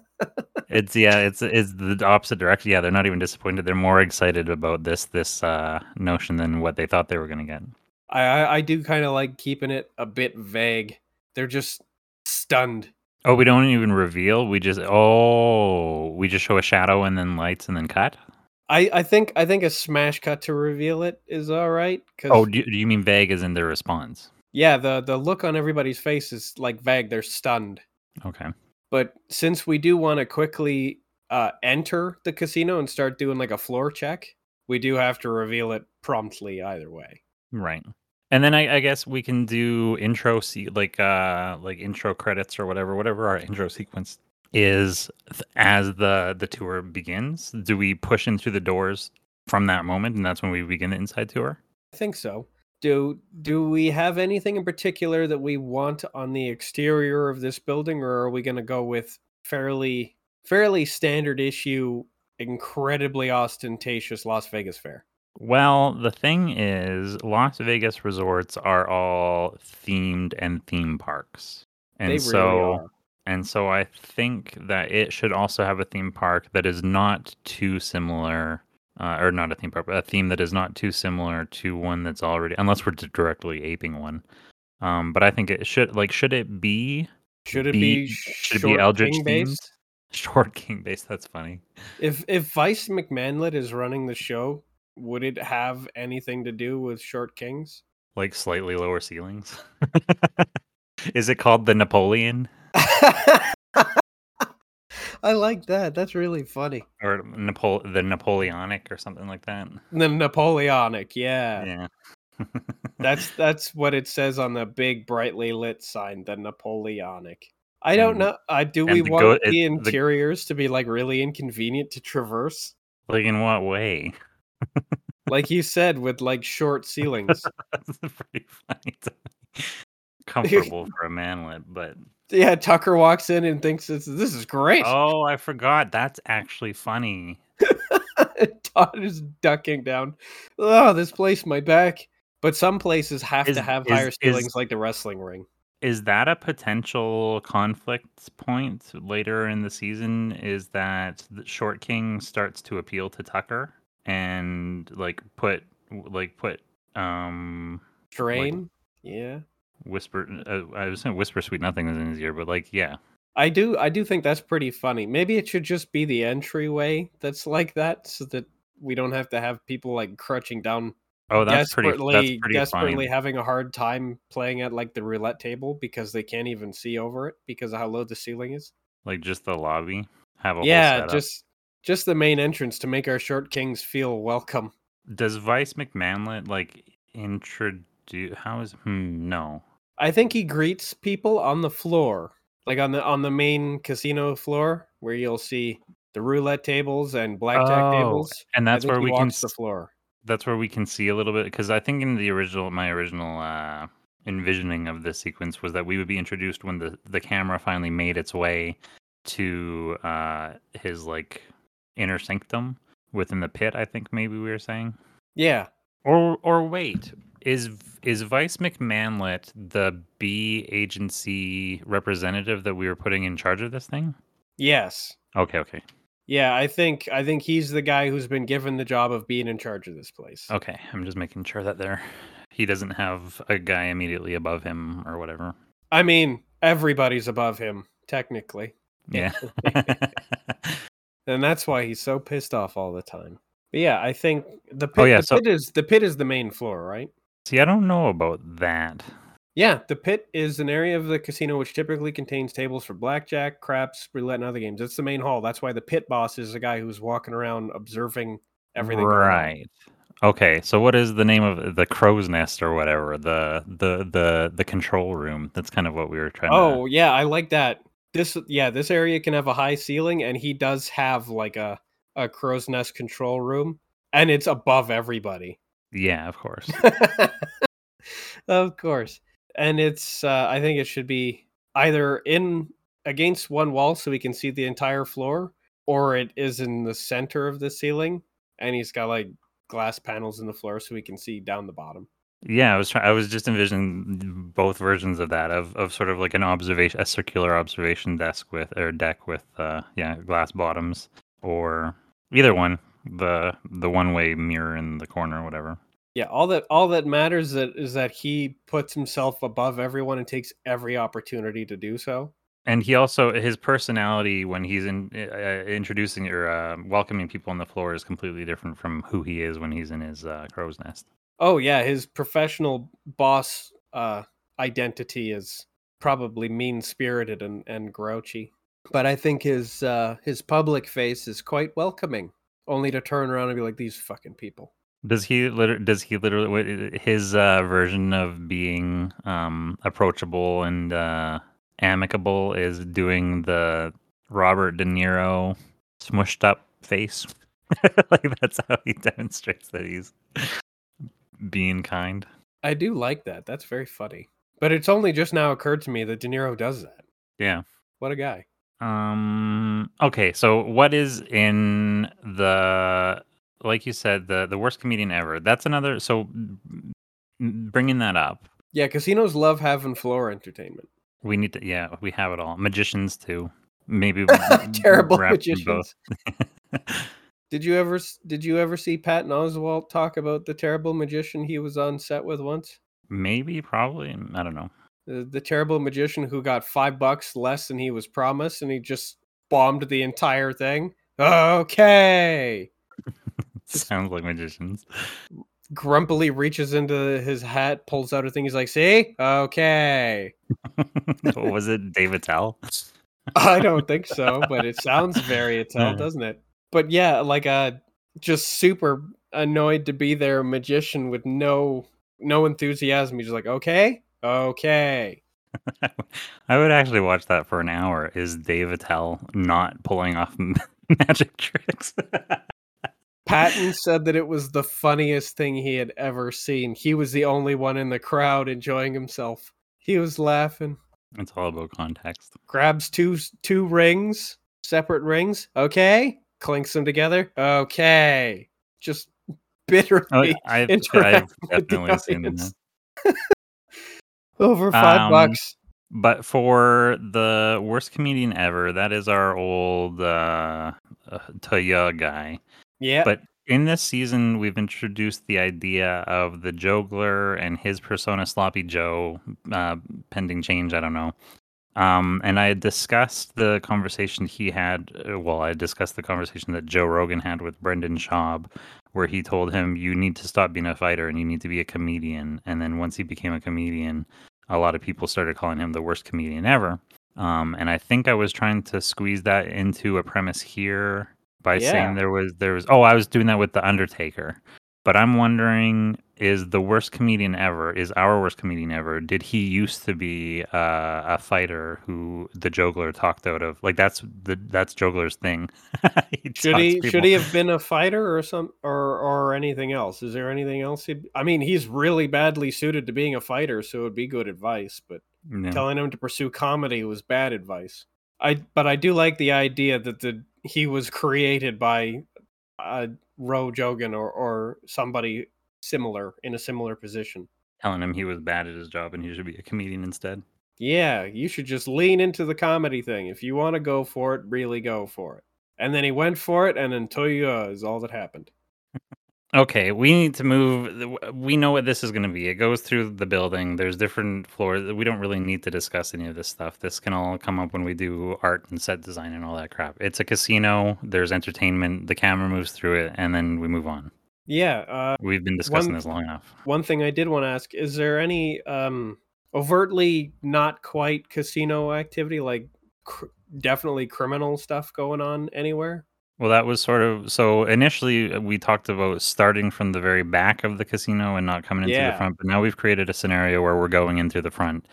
It's yeah, it's it's the opposite direction. Yeah, they're not even disappointed. They're more excited about this this uh notion than what they thought they were gonna get. I, I i do kind of like keeping it a bit vague they're just stunned Oh, we don't even reveal. We just oh, we just show a shadow and then lights and then cut. i i think i think a smash cut to reveal it is all right because Oh, do, do you mean vague as in their response? yeah the the look on everybody's face is like vague they're stunned Okay. but since we do want to quickly uh, enter the casino and start doing like a floor check, we do have to reveal it promptly either way. Right. And then I, I guess we can do intro se- like uh like intro credits or whatever whatever our intro sequence is th- as the the tour begins. Do we push in through the doors from that moment and that's when we begin the inside tour? I think so. Do do we have anything in particular that we want on the exterior of this building, or are we going to go with fairly fairly standard issue, incredibly ostentatious Las Vegas fair? Well, the thing is Las Vegas resorts are all themed and theme parks. And they so really are. And so I think that it should also have a theme park that is not too similar, uh, or not a theme park, but a theme that is not too similar to one that's already, unless we're directly aping one. Um, but I think it should, like, should it be Should it be- be, should it be short Eldritch king themed? based? short king based? That's funny. If if Vice McManlet is running the show, would it have anything to do with Short Kings? Like slightly lower ceilings. is it called the Napoleon I like that. That's really funny. or Napole- the Napoleonic or something like that? The Napoleonic, yeah. Yeah. That's that's what it says on the big brightly lit sign, the Napoleonic. I don't And- know. Uh, do we the want go- the it- the- interiors to be like really inconvenient to traverse? like in what way? Like you said, with like short ceilings. That's pretty funny. Comfortable for a manlet, but yeah, Tucker walks in and thinks this, this is great. oh, I forgot. That's actually funny. Todd is ducking down. Oh, this place, my back. But some places have Is- to have is- higher is- ceilings, like the wrestling ring. Is that a potential conflict point later in the season? Is that the Short King starts to appeal to Tucker and like put like put um Drain. yeah. whisper uh, I was saying whisper sweet nothing is in his ear, but like yeah. I do I do think that's pretty funny. Maybe it should just be the entryway that's like that so that we don't have to have people like crutching down Oh, that's pretty. desperately That's pretty desperately having a hard time playing at like the roulette table because they can't even see over it because of how low the ceiling is. Like just the lobby have a whole yeah, just just the main entrance to make our short kings feel welcome. Does Vice McManlet like introduce? How is? Hmm, no. I think he greets people on the floor, like on the on the main casino floor, where you'll see the roulette tables and blackjack Oh, tables. And that's where we can. the floor. That's where we can see a little bit because I think in the original, my original uh, envisioning of this sequence was that we would be introduced when the the camera finally made its way to uh, his like inner sanctum within the pit. I think maybe we were saying. Yeah, Or or wait, is is Vice McManlet the B agency representative that we were putting in charge of this thing? yes, Okay, okay, yeah. I think I think he's the guy who's been given the job of being in charge of this place. okay. I'm just making sure that there he doesn't have a guy immediately above him or whatever. I mean, everybody's above him technically, Yeah. and that's why he's so pissed off all the time. But yeah, I think the oh, pit, Oh, yeah, the so- pit is the pit is the main floor, right? See, I don't know about that. Yeah, the pit is an area of the casino which typically contains tables for blackjack, craps, roulette, and other games. It's the main hall. That's why the pit boss is a guy who's walking around observing everything. Right. Okay, so what is the name of the crow's nest or whatever? The the the the control room. That's kind of what we were trying Oh to yeah, I like that. This yeah, this area can have a high ceiling, and he does have like a a crow's nest control room, and it's above everybody. Yeah, of course. of course, and it's uh, I think it should be either in against one wall so we can see the entire floor, or it is in the center of the ceiling, and he's got like glass panels in the floor so we can see down the bottom. Yeah, I was trying. I was just envisioning both versions of that, of of sort of like an observation, a circular observation desk with or deck with, uh, yeah, glass bottoms, or either one, the the one way mirror in the corner, or whatever. Yeah, all that all that matters that is that he puts himself above everyone and takes every opportunity to do so. And he also his personality when he's in uh, introducing or uh, welcoming people on the floor is completely different from who he is when he's in his uh, crow's nest. Oh yeah, his professional boss uh, identity is probably mean spirited and, and grouchy. But I think his uh, his public face is quite welcoming, only to turn around and be like these fucking people. Does he liter- does he literally his uh, version of being um, approachable and uh, amicable is doing the Robert De Niro smushed up face? like that's how he demonstrates that he's being kind. I do like that. That's very funny. But it's only just now occurred to me that De Niro does that. Yeah. What a guy. Um okay, so what is in the like you said the the worst comedian ever. That's another so bringing that up. Yeah, casinos love having floor entertainment. We need to yeah, we have it all. Magicians too. Maybe terrible magicians. Did you ever did you ever see Patton Oswalt talk about the terrible magician he was on set with once? Maybe, probably. I don't know. The, the terrible magician who got five bucks less than he was promised, and he just bombed the entire thing. Okay. Sounds like magicians. Grumpily reaches into his hat, pulls out a thing. He's like, "See, okay." was it, Dave Attell? I don't think so, but it sounds very Attell, doesn't it? But yeah, like a uh, just super annoyed to be there magician with no no enthusiasm. He's like, okay, okay. I would actually watch that for an hour. Is Dave Attell not pulling off magic tricks? Patton said that it was the funniest thing he had ever seen. He was the only one in the crowd enjoying himself. He was laughing. It's all about context. Grabs two two rings, separate rings. Okay, clinks them together. Okay, just bitterly oh, I've, I've definitely seen that. Over five um, bucks. But for the worst comedian ever, that is our old uh, uh Taya guy. Yeah. But in this season, we've introduced the idea of the Jogler and his persona, Sloppy Joe, uh, pending change. I don't know. Um, and I had discussed the conversation he had. Uh, well, I discussed the conversation that Joe Rogan had with Brendan Schaub, where he told him, You need to stop being a fighter and you need to be a comedian. And then once he became a comedian, a lot of people started calling him the worst comedian ever. Um, and I think I was trying to squeeze that into a premise here by yeah. saying there was there was oh I was doing that with the Undertaker, but I'm wondering is the worst comedian ever is our worst comedian ever did he used to be uh, a fighter who the Jogler talked out of? Like that's the that's Jogler's thing. He should he should he have been a fighter or some or or anything else? Is there anything else he i mean he's really badly suited to being a fighter so it would be good advice but yeah. telling him to pursue comedy was bad advice. I but i do like the idea that the he was created by uh, Ro Jogan or or somebody similar in a similar position. Telling him he was bad at his job and he should be a comedian instead. Yeah, you should just lean into the comedy thing. If you want to go for it, really go for it. And then he went for it, and Antoya is all that happened. Okay, we need to move. We know what this is going to be. It goes through the building. There's different floors. We don't really need to discuss any of this stuff. This can all come up when we do art and set design and all that crap. It's a casino. There's entertainment. The camera moves through it, and then we move on. Yeah, uh, we've been discussing one, this long enough. One thing I did want to ask: Is there any um, overtly not quite casino activity, like cr- definitely criminal stuff going on anywhere? Well, that was sort of so initially uh, we talked about starting from the very back of the casino and not coming into the front, but now we've created a scenario where we're going in through the front.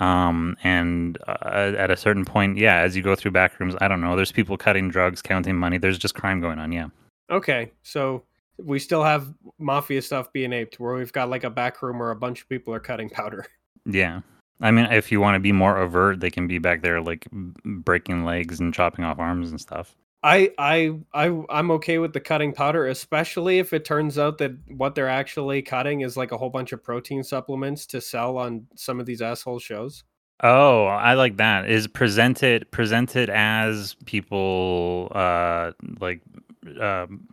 Um, and uh, at a certain point, yeah, as you go through back rooms, I don't know, there's people cutting drugs, counting money. There's just crime going on. Yeah. Okay, so we still have mafia stuff being aped, where we've got like a back room where a bunch of people are cutting powder. Yeah. I mean, if you want to be more overt, they can be back there like breaking legs and chopping off arms and stuff. I I I I'm okay with the cutting powder, especially if it turns out that what they're actually cutting is like a whole bunch of protein supplements to sell on some of these asshole shows. Oh, I like that. Is presented presented as people uh like um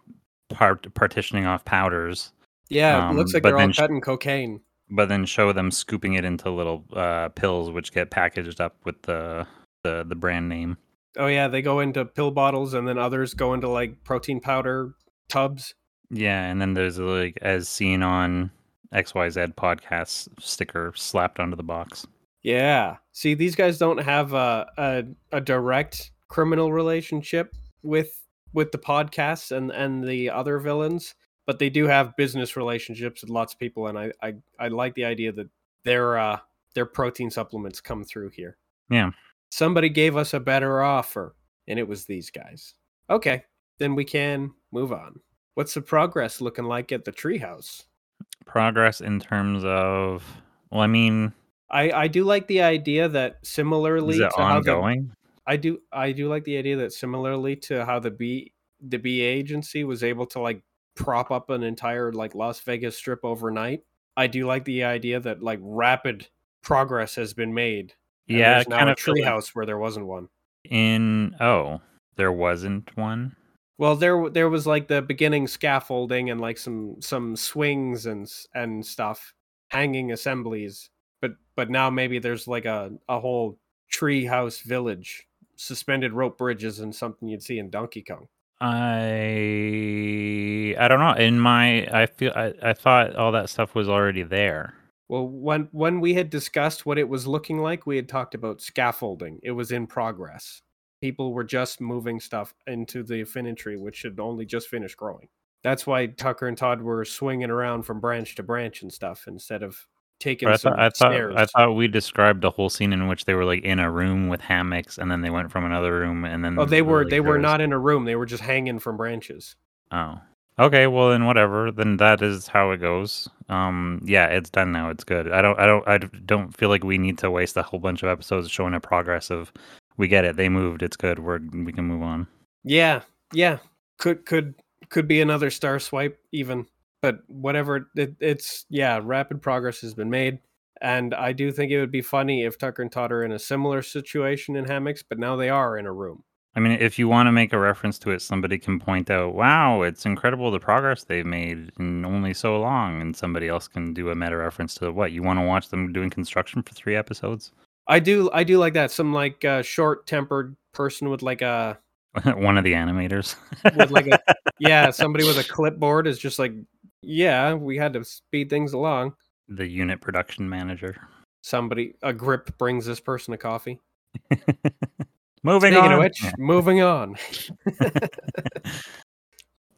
part partitioning off powders. Yeah, it Um, looks like they're all then sh- cutting cocaine. but then show them scooping it into little uh, pills, which get packaged up with the the, the brand name. Oh yeah, they go into pill bottles, and then others go into like protein powder tubs. Yeah, and then there's like as seen on XYZ podcast sticker slapped onto the box. Yeah. See, these guys don't have a a, a direct criminal relationship with with the podcasts and and the other villains, but they do have business relationships with lots of people, and I I, I like the idea that their uh their protein supplements come through here. Yeah. Somebody gave us a better offer, and it was these guys. Okay, then we can move on. What's the progress looking like at the treehouse? Progress in terms of well, I mean, I I do like the idea that similarly to how the ongoing? I do I do like the idea that similarly to how the B the B agency was able to like prop up an entire like Las Vegas strip overnight. I do like the idea that like rapid progress has been made. And Yeah, kind a of treehouse where there wasn't one. in oh, there wasn't one. Well, there there was like the beginning scaffolding and like some some swings and and stuff, hanging assemblies. But but now maybe there's like a a whole treehouse village, suspended rope bridges, and something you'd see in Donkey Kong. I I don't know. In my I feel I, I thought all that stuff was already there. Well, when when we had discussed what it was looking like, we had talked about scaffolding. It was in progress. People were just moving stuff into the Infinity, which had only just finished growing. That's why Tucker and Todd were swinging around from branch to branch and stuff instead of taking I some thought I thought stairs. I thought we described a whole scene in which they were like in a room with hammocks, and then they went from another room, and then oh, they were like, they were not in a room. They were just hanging from branches. Oh, okay. Well, then whatever. Then that is how it goes. Um, yeah, it's done now. It's good. I don't I don't I don't feel like we need to waste a whole bunch of episodes showing a progress of. We get it. They moved. It's good. We're we can move on. Yeah, yeah. Could could could be another Star Wipe even, but whatever. It, it's yeah. Rapid progress has been made, and I do think it would be funny if Tucker and Todd are in a similar situation in hammocks, but now they are in a room. I mean, if you want to make a reference to it, somebody can point out, "Wow, it's incredible the progress they've made in only so long," and somebody else can do a meta reference to what you want to watch them doing construction for three episodes. I do I do like that. Some like uh, short tempered person with like a One of the animators. with like a yeah somebody with a clipboard is just like yeah we had to speed things along. the unit production manager. Somebody a grip brings this person a coffee. Moving Speaking on. which, moving on.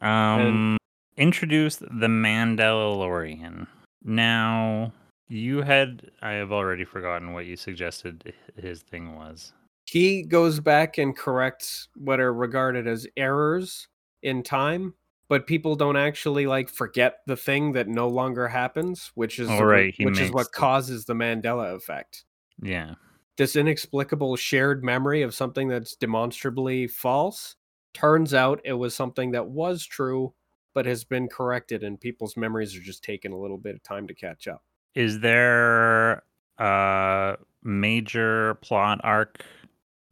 um, introduce the Mandalorian. Now, you had I have already forgotten what you suggested his thing was. he goes back and corrects what are regarded as errors in time but people don't actually like forget the thing that no longer happens which is Oh, the, right, which is what the- causes the mandela effect Yeah. This inexplicable shared memory of something that's demonstrably false turns out it was something that was true but has been corrected and people's memories are just taking a little bit of time to catch up Is there a major plot arc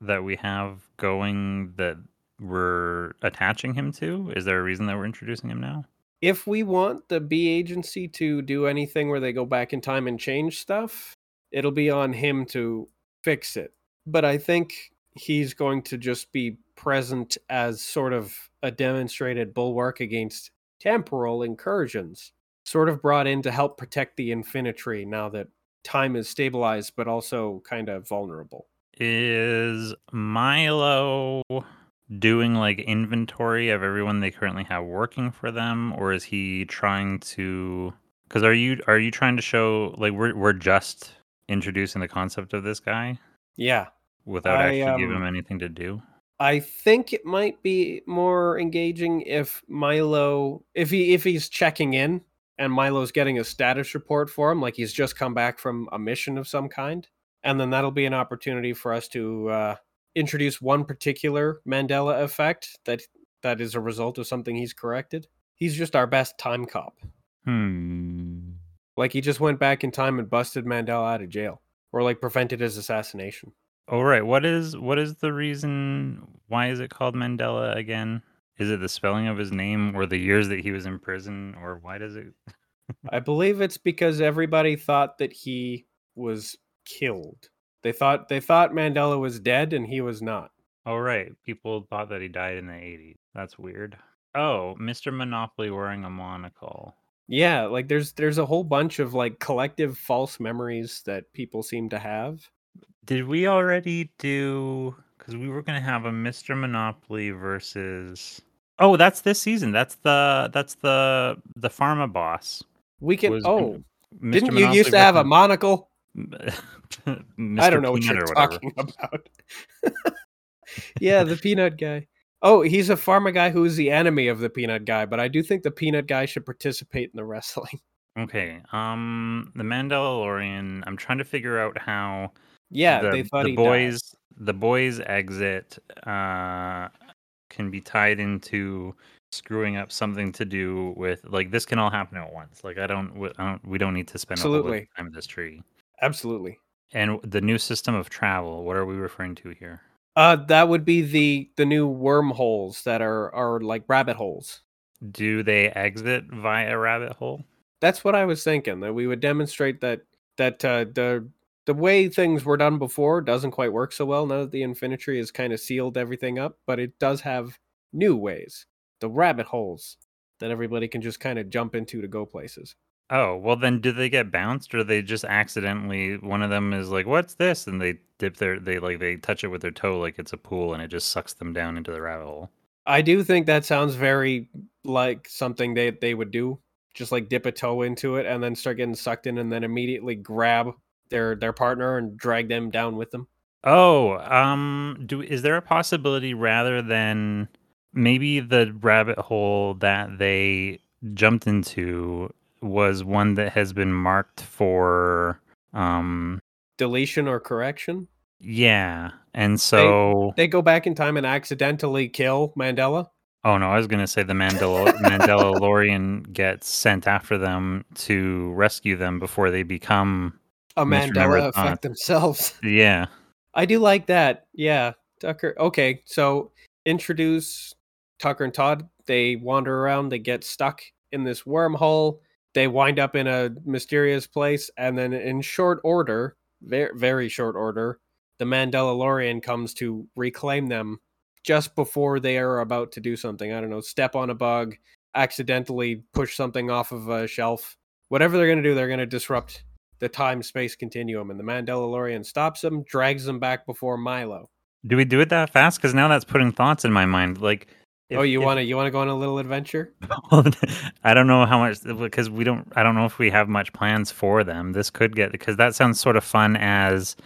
that we have going that we're attaching him to? Is there a reason that we're introducing him now? if we want the B agency to do anything where they go back in time and change stuff, it'll be on him to fix it. But I think he's going to just be present as sort of a demonstrated bulwark against temporal incursions, sort of brought in to help protect the Infinity now that time is stabilized but also kind of vulnerable. Is Milo doing like inventory of everyone they currently have working for them, or is he trying to? Because are you are you trying to show like we're we're just introducing the concept of this guy Yeah. without I, actually giving um, him anything to do. I think it might be more engaging if Milo if he if he's checking in and Milo's getting a status report for him, like he's just come back from a mission of some kind. And then that'll be an opportunity for us to uh, introduce one particular Mandela effect that that is a result of something he's corrected. He's just our best time cop. Hmm. Like he just went back in time and busted Mandela out of jail, or like prevented his assassination. Oh right, what is what is the reason? Why is it called Mandela again? Is it the spelling of his name, or the years that he was in prison, or why does it? I believe it's because everybody thought that he was killed. They thought they thought Mandela was dead and he was not. Oh right, people thought that he died in the '80s. That's weird. Oh, Mr. Monopoly wearing a monocle. Yeah, like there's there's a whole bunch of like collective false memories that people seem to have. Did we already do? Because we were gonna have a Mr. Monopoly versus. Oh, that's this season. That's the that's the the pharma boss. We can Was oh, Mr. didn't you used to have a monocle? I don't know what you're talking about. yeah, the peanut guy. Oh, he's a pharma guy who's the enemy of the peanut guy, but I do think the peanut guy should participate in the wrestling. Okay. Um, the Mandalorian. I'm trying to figure out how Yeah, the they thought the he died. boys the boys exit uh can be tied into screwing up something to do with like this can all happen at once. Like I don't we, I don't, we don't need to spend a whole lot Absolutely. of time in this tree. Absolutely. And the new system of travel. What are we referring to here? Uh, that would be the the new wormholes that are are like rabbit holes. Do they exit via rabbit hole? That's what I was thinking. That we would demonstrate that that uh, the the way things were done before doesn't quite work so well now that the Infinity has kind of sealed everything up. But it does have new ways, the rabbit holes that everybody can just kind of jump into to go places. Oh, well then do they get bounced or they just accidentally one of them is like, What's this? And they dip their they like they touch it with their toe like it's a pool and it just sucks them down into the rabbit hole. I do think that sounds very like something they they would do, just like dip a toe into it and then start getting sucked in, and then immediately grab their their partner and drag them down with them. Oh, um do is there a possibility rather than maybe the rabbit hole that they jumped into was one that has been marked for um Deletion or correction. yeah. And so They go back in time and accidentally kill Mandela. Oh no, I was gonna say the Mandela Mandalorian gets sent after them to rescue them before they become A Mandela effect themselves. yeah. I do like that. Yeah, Tucker. Okay, so introduce Tucker and Todd. They wander around. They get stuck in this wormhole. They wind up in a mysterious place, and then in short order, very very short order, the Mandalorian comes to reclaim them just before they are about to do something. I don't know, step on a bug, accidentally push something off of a shelf. Whatever they're going to do, they're going to disrupt the time space continuum. And the Mandalorian stops them, drags them back before Milo. Do we do it that fast? Because now that's putting thoughts in my mind. Like, oh, you want to you want to go on a little adventure? I don't know how much because we don't. I don't know if we have much plans for them. This could get because that sounds sort of fun as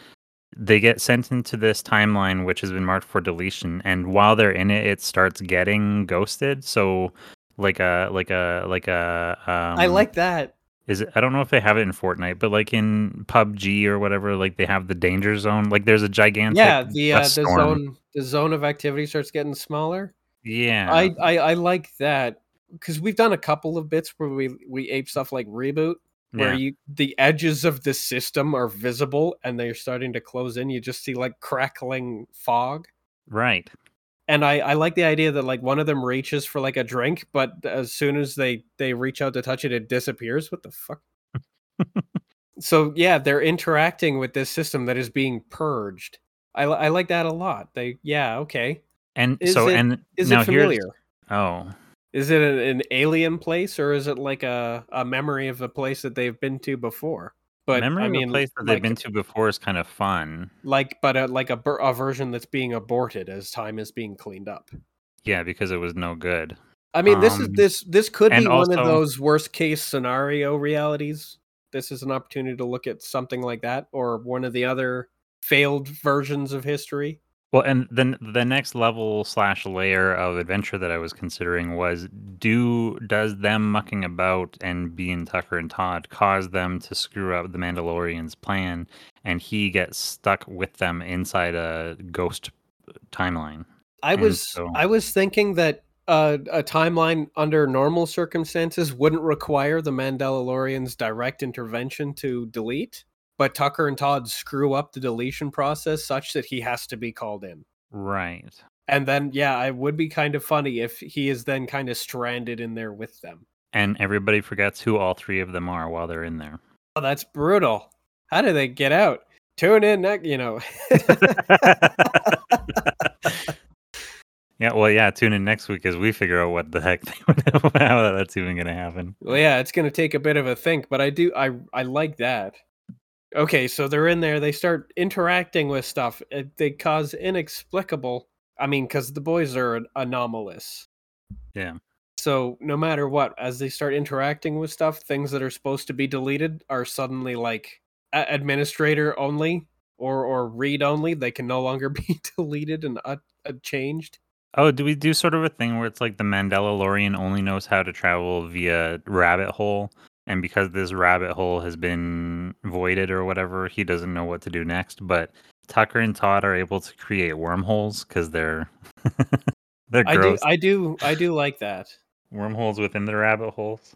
they get sent into this timeline which has been marked for deletion, and while they're in it, it starts getting ghosted. So like a like a like a. Um, I like that. is it I don't know if they have it in Fortnite, but like in PUBG or whatever, like they have the danger zone. Like there's a gigantic Yeah, the uh, the zone the zone of activity starts getting smaller. Yeah. I, I I like that because we've done a couple of bits where we we ape stuff like reboot where yeah. you the edges of the system are visible and they're starting to close in. You just see like crackling fog. right. and I, I like the idea that like one of them reaches for like a drink, but as soon as they they reach out to touch it, it disappears. What the fuck? so yeah, they're interacting with this system that is being purged. I, I like that a lot. They yeah okay. And Is so it- and Is now it familiar? oh Is it an, an alien place or is it like a, a memory of a place that they've been to before? But memory I of mean, a place that they've been to before is kind of fun. like but a, like a, a version that's being aborted as time is being cleaned up. Yeah, because it was no good. I mean, this is Um, this this could be and one of those worst case scenario realities this is an opportunity to look at something like that or one of the other failed versions of history. Well, and then the next level slash layer of adventure that I was considering was do does them mucking about and being Tucker and Todd cause them to screw up the Mandalorian's plan, and he gets stuck with them inside a ghost timeline. I And was so- I was thinking that uh, a timeline under normal circumstances wouldn't require the Mandalorian's direct intervention to delete, but Tucker and Todd screw up the deletion process such that he has to be called in. Right. And then, yeah, it would be kind of funny if he is then kind of stranded in there with them. And everybody forgets who all three of them are while they're in there. Oh, that's brutal. How do they get out? Tune in next, you know. yeah, well, yeah. Tune in next week as we figure out what the heck how that's even going to happen. Well, yeah, it's going to take a bit of a think, but I do I I like that. Okay, so they're in there, they start interacting with stuff. It, they cause inexplicable. I mean, cuz the boys are an- anomalous. Yeah. So, no matter what, as they start interacting with stuff, things that are supposed to be deleted are suddenly like administrator only or or read only. They can no longer be deleted and uh, uh, changed. Oh, do we do sort of a thing where it's like the Mandalorian only knows how to travel via rabbit hole, and because this rabbit hole has been voided or whatever, he doesn't know what to do next. But Tucker and Todd are able to create wormholes because they're they're gross. I do I do I do like that. wormholes within the rabbit holes.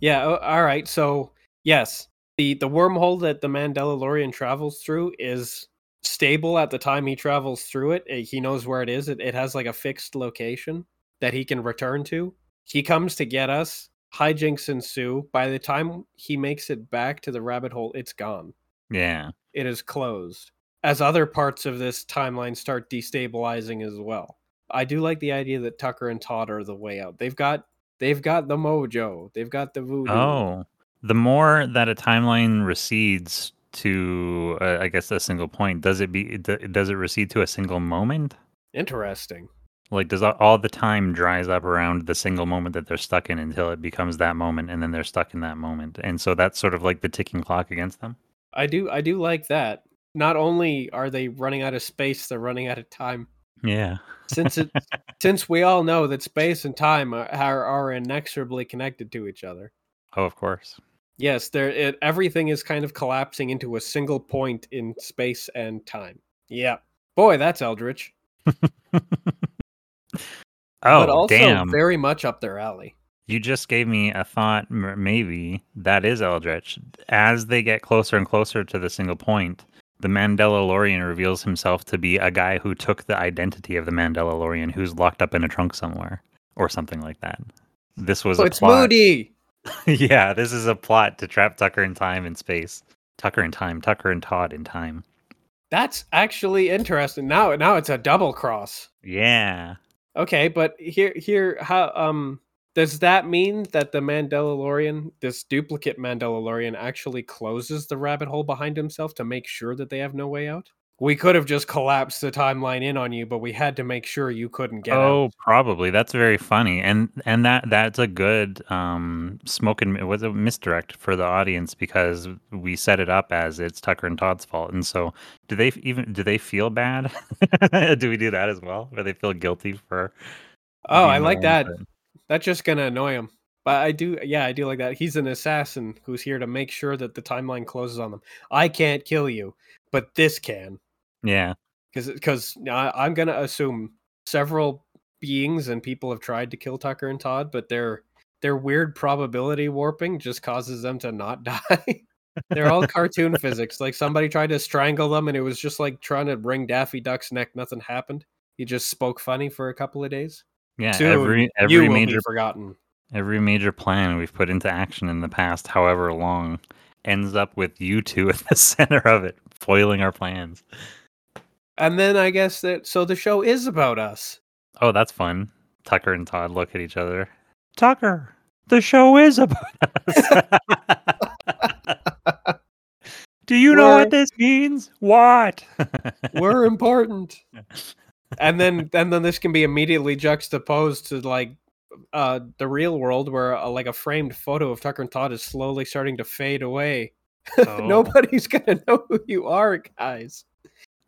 Yeah. All right. So yes, the the wormhole that the Mandalorian travels through is stable at the time he travels through it. eh, He knows where it is. It, it has like a fixed location that he can return to. He comes to get us. Hijinks ensue. By the time he makes it back to the rabbit hole, it's gone. Yeah. It is closed. As other parts of this timeline start destabilizing as well. I do like the idea that Tucker and Todd are the way out. They've got they've got the mojo. They've got the voodoo. Oh, the more that a timeline recedes to, uh, I guess, a single point, does it be? Does it recede to a single moment? Interesting. Like, does all, the time dries up around the single moment that they're stuck in until it becomes that moment, and then they're stuck in that moment, and so that's sort of like the ticking clock against them. I do I do like that. Not only are they running out of space, they're running out of time. Yeah. Since it since we all know that space and time are, are, are inexorably connected to each other. Oh, of course. Yes, there it, everything is kind of collapsing into a single point in space and time. Yeah. Boy, that's Eldritch. Oh, but also damn! very much up their alley. You just gave me a thought. Maybe that is Eldritch. As they get closer and closer to the single point, the Mandalorian reveals himself to be a guy who took the identity of the Mandalorian, who's locked up in a trunk somewhere, or something like that. This was Oh, a it's plot. Moody. yeah, this is a plot to trap Tucker in time and space. Tucker in time. Tucker and Todd in time. That's actually interesting. Now now it's a double cross. Yeah. Okay, but here here how um does that mean that the Mandalorian, this duplicate Mandalorian, actually closes the rabbit hole behind himself to make sure that they have no way out? We could have just collapsed the timeline in on you, but we had to make sure you couldn't get oh, out. probably. That's very funny, and and that that's a good um smoke and was a misdirect for the audience because we set it up as it's Tucker and Todd's fault, and so do they even do they feel bad? do we do that as well? Or they feel guilty for? Oh, I like that. That's just gonna annoy him. But I do, yeah, I do like that. He's an assassin who's here to make sure that the timeline closes on them. I can't kill you, but this can. Yeah. because because I'm gonna assume several beings and people have tried to kill Tucker and Todd, but their their weird probability warping just causes them to not die. They're all cartoon physics. Like somebody tried to strangle them, and it was just like trying to wring Daffy Duck's neck. Nothing happened. He just spoke funny for a couple of days. Yeah. Soon, every every major forgotten. every major plan we've put into action in the past, however long, ends up with you two at the center of it, foiling our plans. And then I guess that so the show is about us. Oh, that's fun. Tucker and Todd look at each other. Tucker, the show is about us. Do you know We're- what this means? What? We're important. and then and then this can be immediately juxtaposed to like uh the real world where uh, like a framed photo of Tucker and Todd is slowly starting to fade away. Oh. Nobody's gonna know who you are, guys.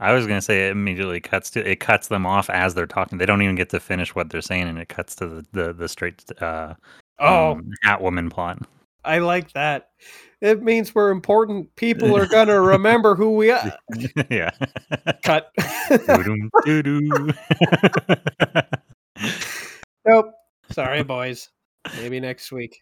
I was gonna say it immediately cuts to it cuts them off as they're talking. They don't even get to finish what they're saying, and it cuts to the the, the straight uh, Oh, um, Hatwoman plot. I like that. It means we're important. People are gonna remember who we are. yeah. Cut. Nope. Sorry, boys. Maybe next week.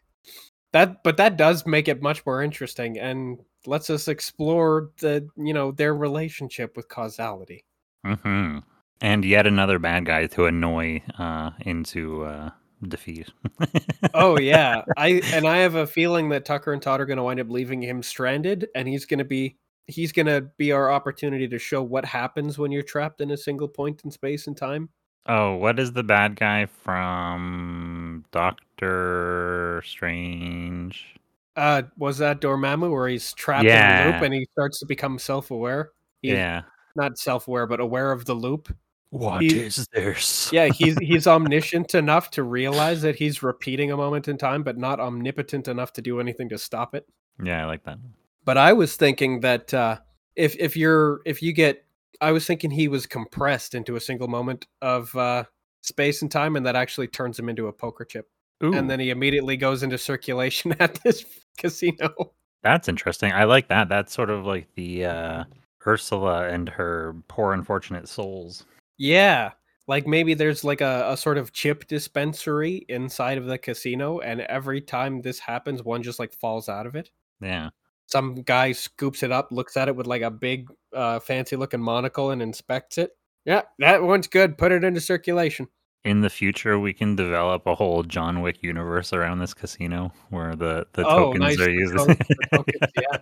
That, but that does make it much more interesting and lets us explore the, you know, their relationship with causality. hmm And yet another bad guy to annoy uh, into uh, defeat. Oh yeah, I and I have a feeling that Tucker and Todd are going to wind up leaving him stranded, and he's going to be he's going to be our opportunity to show what happens when you're trapped in a single point in space and time. Oh, what is the bad guy from Doctor Strange? Uh, was that Dormammu where he's trapped in the loop and he starts to become self-aware? He's Yeah. not self-aware, but aware of the loop. What He- is this? Yeah, he's he's omniscient enough to realize that he's repeating a moment in time, but not omnipotent enough to do anything to stop it. Yeah, I like that. But I was thinking that uh, if if you're if you get, I was thinking he was compressed into a single moment of uh, space and time, and that actually turns him into a poker chip, Ooh, and then he immediately goes into circulation at this casino. that's interesting. I like that. That's sort of like the uh, Ursula and her poor unfortunate souls. Yeah, like maybe there's like a, a sort of chip dispensary inside of the casino, and every time this happens, one just like falls out of it. Yeah. Some guy scoops it up, looks at it with like a big, uh, fancy looking monocle, and inspects it. Yeah, that one's good. Put it into circulation. In the future, we can develop a whole John Wick universe around this casino where the, the Oh, tokens nice, are used. tokens, yeah.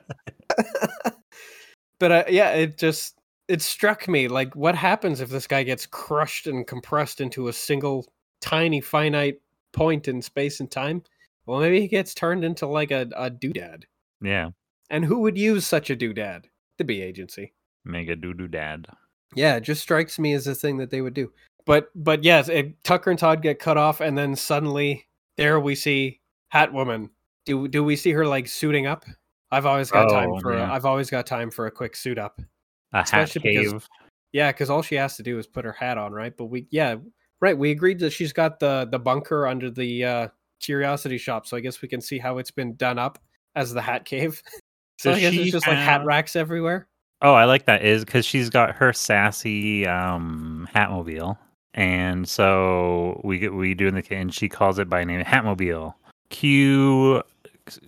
but uh, yeah, it just it struck me like what happens if this guy gets crushed and compressed into a single tiny finite point in space and time? Well, maybe he gets turned into like a, a doodad. yeah. And who would use such a doodad? The B agency. Mega doo doo. Yeah, it just strikes me as a thing that they would do. But but yes, it, Tucker and Todd get cut off, and then suddenly there we see Hatwoman. Do do we see her like suiting up? I've always got time Oh, for a. I've always got time for a quick suit up. A hat Especially because- cave. Yeah, because all she has to do is put her hat on, right? But we yeah, right. We agreed that she's got the the bunker under the uh, curiosity shop, so I guess we can see how it's been done up as the hat cave. so Does I guess it's just like hat racks everywhere. Oh, I like that is because she's got her sassy um Hatmobile, and so we get we do in the and she calls it by name Hatmobile. Cue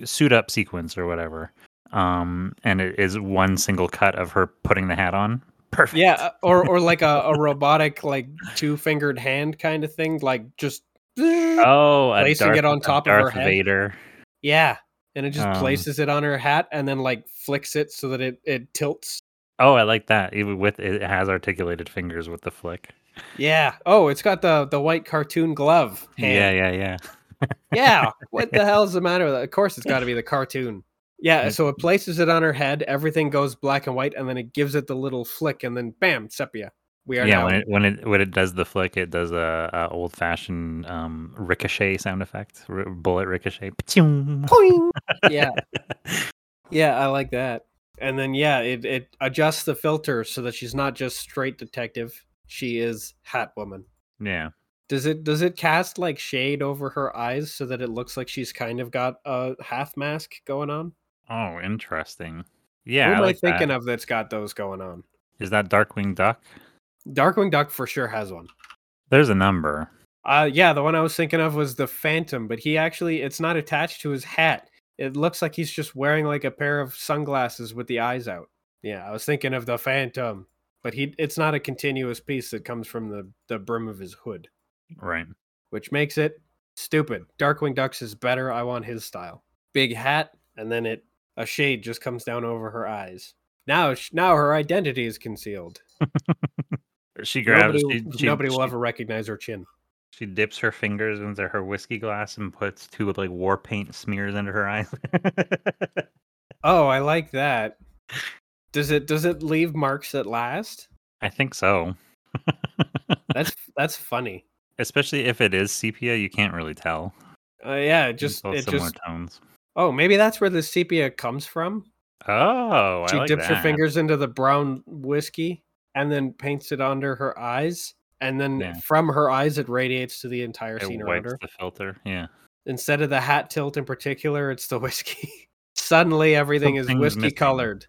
suit up sequence or whatever. Um, and it is one single cut of her putting the hat on. Perfect. Yeah, uh, or or like a, a robotic like two fingered hand kind of thing, like just Oh, Placing Darth, it on top of her Darth head. Vader. yeah, and it just Um, places it on her hat and then like flicks it so that it it tilts. Oh, I like that. Even with it has articulated fingers with the flick. Yeah. Oh, it's got the the white cartoon glove. Yeah, hand. yeah, yeah. yeah. What the hell's the matter with that? Of course, it's got to be the cartoon. Yeah. Yeah. So it places it on her head. Everything goes black and white, and then it gives it the little flick, and then bam, sepia. We are yeah, now. when it when it when it does the flick, it does a, a old fashioned um, ricochet sound effect, r- bullet ricochet. Yeah. Yeah, I like that. And then yeah, it it adjusts the filter so that she's not just straight detective. She is Hat Woman. yeah, Does it does it cast like shade over her eyes so that it looks like she's kind of got a half mask going on? Oh, interesting. Yeah, Who I am like I thinking that. of that's got those going on? Is that Darkwing Duck? Darkwing Duck for sure has one. There's a number. Uh yeah, the one I was thinking of was the Phantom, but he actually it's not attached to his hat. It looks like he's just wearing like a pair of sunglasses with the eyes out. Yeah, I was thinking of the Phantom, but he it's not a continuous piece that comes from the the brim of his hood, Right. which makes it stupid. Darkwing Duck's is better. I want his style. Big hat and then it a shade just comes down over her eyes. Now now her identity is concealed. She grabs. Nobody, she, she, nobody will she, ever recognize her chin. she dips her fingers into her whiskey glass and puts two like war paint smears into her eyes. Oh, I like that. Does it does it leave marks at last? I think so. That's that's funny. Especially if it is sepia, you can't really tell. Uh, yeah, it just it similar just tones. oh maybe that's where the sepia comes from. Oh, I She like dips her fingers into the brown whiskey and then paints it under her eyes, and then Yeah. from her eyes it radiates to the entire It scene around her. the filter. Yeah. Instead of the hat tilt in particular, it's the whiskey. Suddenly everything is whiskey missing. colored.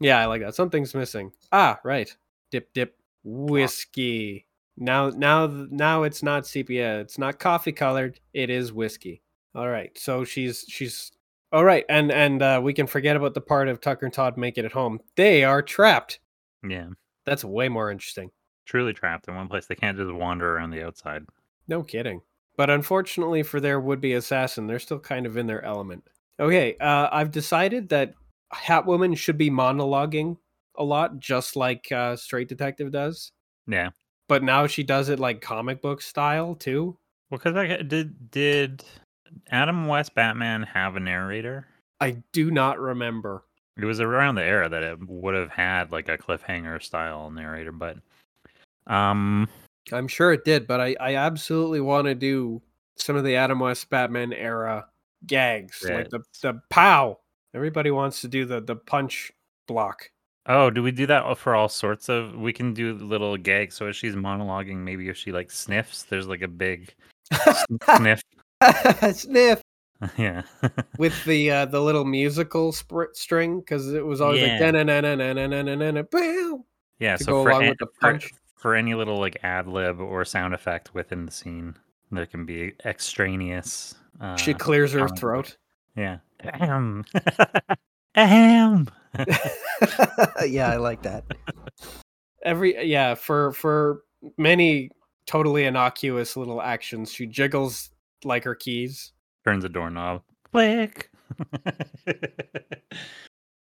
Yeah, I like that. Something's missing. Ah, right. Dip dip whiskey. Now now now it's not sepia. It's not coffee colored. It is whiskey. All right. So she's she's all right and and uh, we can forget about the part of Tucker and Todd make it at home. They are trapped. yeah. That's way more interesting. Truly trapped in one place. They can't just wander around the outside. No kidding. But unfortunately for their would-be assassin, they're still kind of in their element. Okay, uh, I've decided that Hatwoman should be monologuing a lot, just like uh, Straight Detective does. Yeah. But now she does it like comic book style too. Well, because I did did Adam West Batman have a narrator? I do not remember. It was around the era that it would have had like a cliffhanger style narrator, but um I'm sure it did, but I, I absolutely want to do some of the Adam West Batman era gags, like the the pow. Everybody wants to do the the punch block. oh, do we do that for all sorts of we can do little gags so as she's monologuing maybe if she like sniffs there's like a big sniff Sniff yeah with the uh, the little musical string because it was always Yeah. like yeah To so go for, along an- with the punch. for any little like ad lib or sound effect within the scene there can be extraneous uh, she clears her throat. Yeah ahem ahem yeah, I like that. Every yeah, for for many totally innocuous little actions, she jiggles like her keys. turns a doorknob click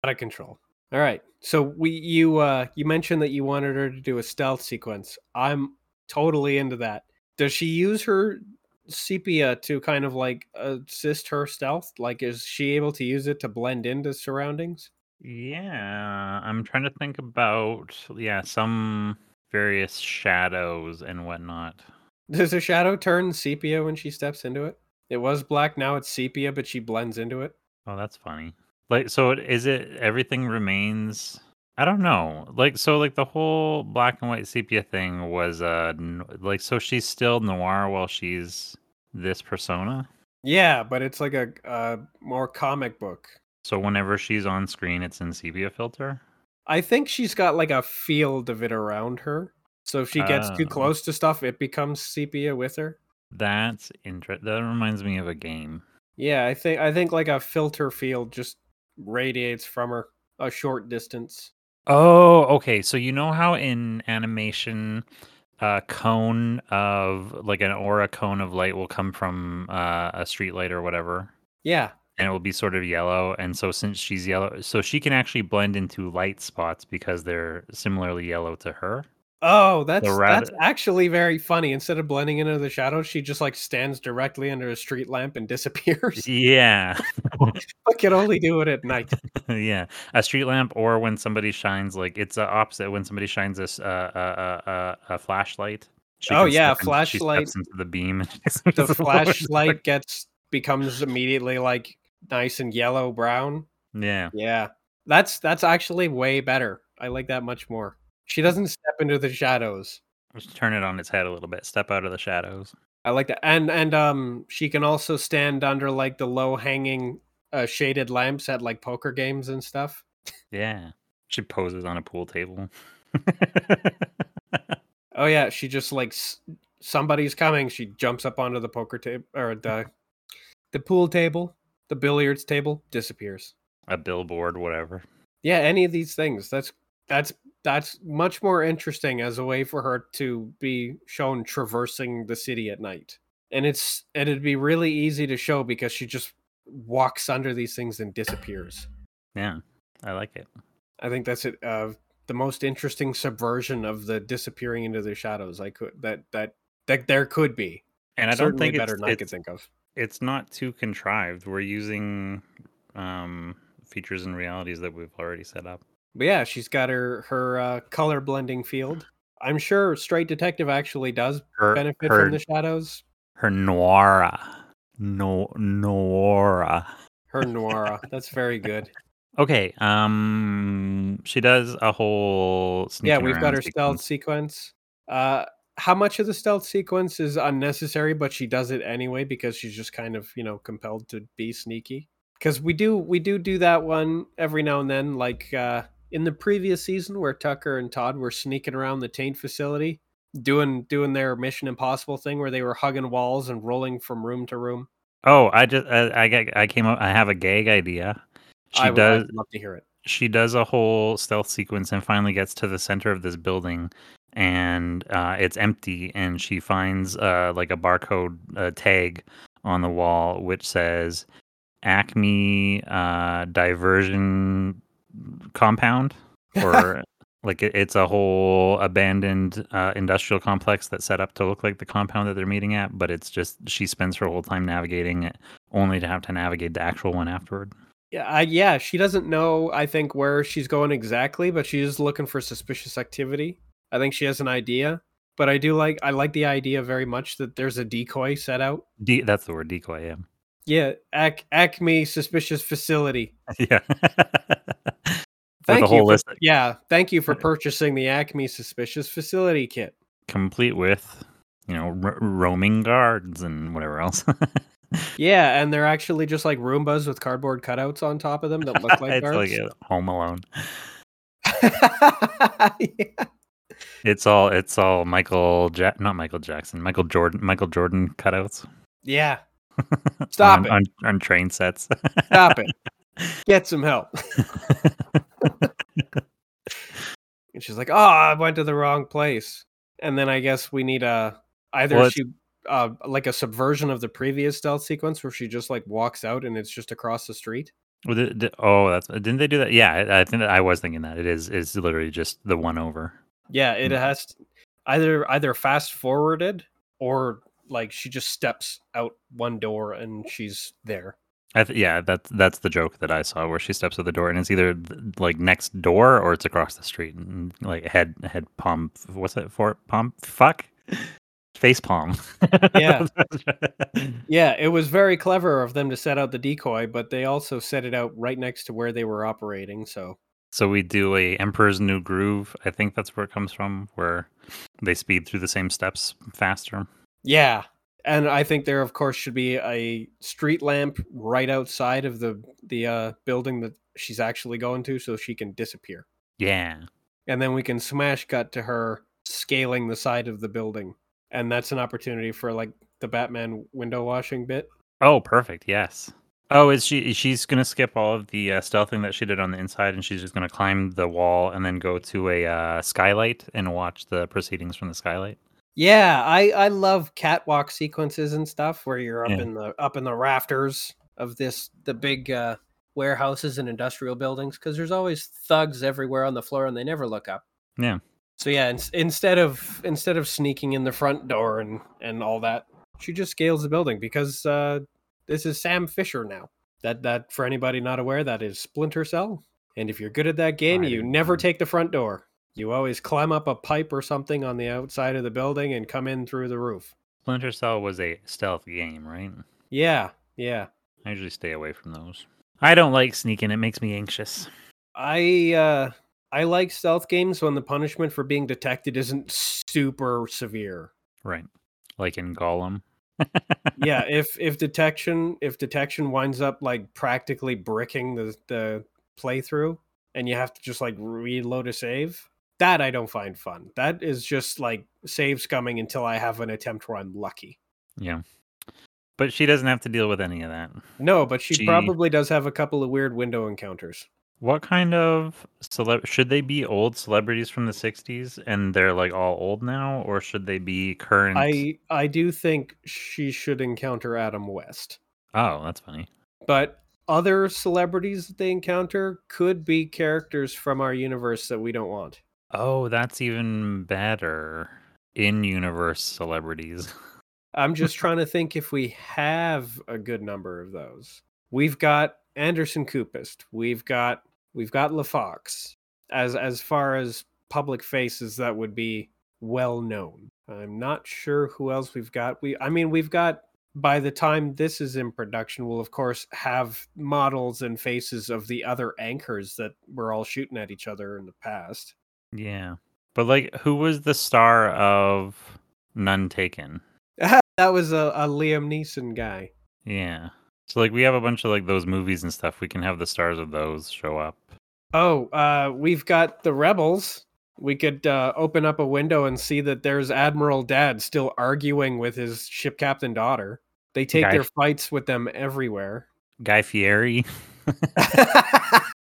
Out of control. All right. So we you uh you mentioned that you wanted her to do a stealth sequence. I'm totally into that. Does she use her sepia to kind of like assist her stealth? Like is she able to use it to blend into surroundings? Yeah, I'm trying to think about yeah some various shadows and whatnot. Does a shadow turn sepia when she steps into it? It was black, now it's sepia, but she blends into it. Oh, that's funny. Like, so it- is it everything remains? I don't know. Like, so like the whole black and white sepia thing was uh n- like so she's still noir while she's this persona. Yeah, but it's like a, a more comic book. So whenever she's on screen, it's in sepia filter. I think she's got like a field of it around her. So if she gets too Oh. close to stuff, it becomes sepia with her. That's interesting. That reminds me of a game. Yeah, I think I think like a filter field just radiates from her a short distance. Oh, okay. So you know how in animation, a cone of like an aura cone of light will come from uh, a street light or whatever, Yeah. and it will be sort of yellow. And so since she's yellow, so she can actually blend into light spots because they're similarly yellow to her. Oh, that's that's actually very funny. Instead of blending into the shadows, she just like stands directly under a street lamp and disappears. Yeah, I can only do it at night. yeah. A street lamp, or when somebody shines, like it's the opposite. When somebody shines this uh, uh, uh, uh, a flashlight. Oh, yeah, she flashlight. into the beam. and The flashlight gets becomes immediately like nice and yellow brown. Yeah. Yeah. That's that's actually way better. I like that much more. She doesn't step into the shadows. Just turn it on its head a little bit. Step out of the shadows. I like that. And and um she can also stand under like the low hanging uh, shaded lamps at like poker games and stuff. Yeah. She poses on a pool table. Oh yeah, she just like s- somebody's coming, she jumps up onto the poker table or the the pool table, the billiards table, disappears. a billboard, whatever. Yeah, any of these things. That's that's that's much more interesting as a way for her to be shown traversing the city at night. And it's and it'd be really easy to show because she just walks under these things and disappears. Yeah. I like it. I think that's it. Uh, the most interesting subversion of the disappearing into the shadows. I could that that that there could be. And I don't Certainly think better it's, than I could think of. it's not too contrived. We're using um, features and realities that we've already set up. But yeah, she's got her her uh, color blending field. I'm sure Straight Detective actually does Her benefit her from the shadows. her Noira. No Noira. Her Noira. That's very good. Okay. Um she does a whole Yeah, we've got her stealth sequence. sequence. Uh, how much of the stealth sequence is unnecessary, but she does it anyway because she's just kind of you know compelled to be sneaky. Because we do we do do that one every now and then, like uh, in the previous season where Tucker and Todd were sneaking around the taint facility, doing doing their Mission Impossible thing where they were hugging walls and rolling from room to room. Oh, I just I, I got I came up I have a gag idea. She I would does I'd love to hear it. she does a whole stealth sequence and finally gets to the center of this building and uh, it's empty and she finds uh, like a barcode uh, tag on the wall which says acme uh, diversion compound or like it, it's a whole abandoned uh, industrial complex that's set up to look like the compound that they're meeting at but it's just she spends her whole time navigating it only to have to navigate the actual one afterward Yeah, I, yeah, she doesn't know. I think where she's going exactly, but she is looking for suspicious activity. I think she has an idea, but I do like I like the idea very much that there's a decoy set out. De- that's the word decoy yeah Yeah, Ac- Acme suspicious facility. yeah. Thank With a whole you. For, list yeah, thank you for purchasing the Acme suspicious facility kit. complete with, you know, ro- roaming guards and whatever else. Yeah, and they're actually just like Roombas with cardboard cutouts on top of them that look like it's like guards. a Home Alone. Yeah. It's all it's all Michael Jack, not Michael Jackson, Michael Jordan, Michael Jordan cutouts. Yeah, Stop on, it. on, on train sets. stop it. Get some help. And she's like, "Oh, I went to the wrong place." And then I guess we need a either Well, she uh like a subversion of the previous stealth sequence where she just like walks out and it's just across the street. Well, oh, that's didn't they do that? Yeah, I, I think that I was thinking that it is is literally just the one over. Yeah, it Mhm. has t- either either fast forwarded or like she just steps out one door and she's there. I th- yeah, that's that's the joke that I saw where she steps out the door and it's either th- like next door or it's across the street and like head head palm what's it for palm fuck face palm. Yeah. Yeah, it was very clever of them to set out the decoy, but they also set it out right next to where they were operating, so so we do a Emperor's New Groove. I think that's where it comes from, where they speed through the same steps faster. Yeah. And I think there of course should be a street lamp right outside of the the uh building that she's actually going to so she can disappear. Yeah. And then we can smash cut to her scaling the side of the building. And that's an opportunity for like the Batman window washing bit. Oh, perfect. Yes. Oh, is she? She's gonna skip all of the uh, stealthing that she did on the inside, and she's just gonna climb the wall and then go to a uh, skylight and watch the proceedings from the skylight. Yeah, I I love catwalk sequences and stuff where you're up Yeah. in the up in the rafters of this the big uh warehouses and industrial buildings because there's always thugs everywhere on the floor and they never look up. Yeah. So yeah, ins- instead of instead of sneaking in the front door and and all that, she just scales the building because uh this is Sam Fisher now. That that for anybody not aware, that is Splinter Cell. And if you're good at that game, I you never know. take the front door. You always climb up a pipe or something on the outside of the building and come in through the roof. Splinter Cell was a stealth game, right? Yeah, yeah. I usually stay away from those. I don't like sneaking; it makes me anxious. I uh I like stealth games when the punishment for being detected isn't super severe. Right, like in Gollum. yeah, if if detection if detection winds up like practically bricking the the playthrough and you have to just like reload a save, that I don't find fun. That is just like save scumming until I have an attempt where I'm lucky. yeah, but she doesn't have to deal with any of that. No, but she, She- probably does have a couple of weird window encounters. What kind of celeb should they be old celebrities from the '60s and they're like all old now, or should they be current? I I do think she should encounter Adam West. Oh, that's funny. But other celebrities that they encounter could be characters from our universe that we don't want. Oh, that's even better. In universe celebrities. I'm just trying to think if we have a good number of those. We've got Anderson Coopist. We've got we've got LaFox. As as far as public faces that would be well known. I'm not sure who else we've got. We, I mean, we've got. By the time this is in production, we'll of course have models and faces of the other anchors that were all shooting at each other in the past. Yeah. But like who was the star of None Taken? that was a, a Liam Neeson guy. Yeah. So like we have a bunch of like those movies and stuff. We can have the stars of those show up. Oh, uh, we've got the rebels. We could uh, open up a window and see that there's Admiral Dad still arguing with his ship captain daughter. They take Guy- their fights with them everywhere. Guy Fieri.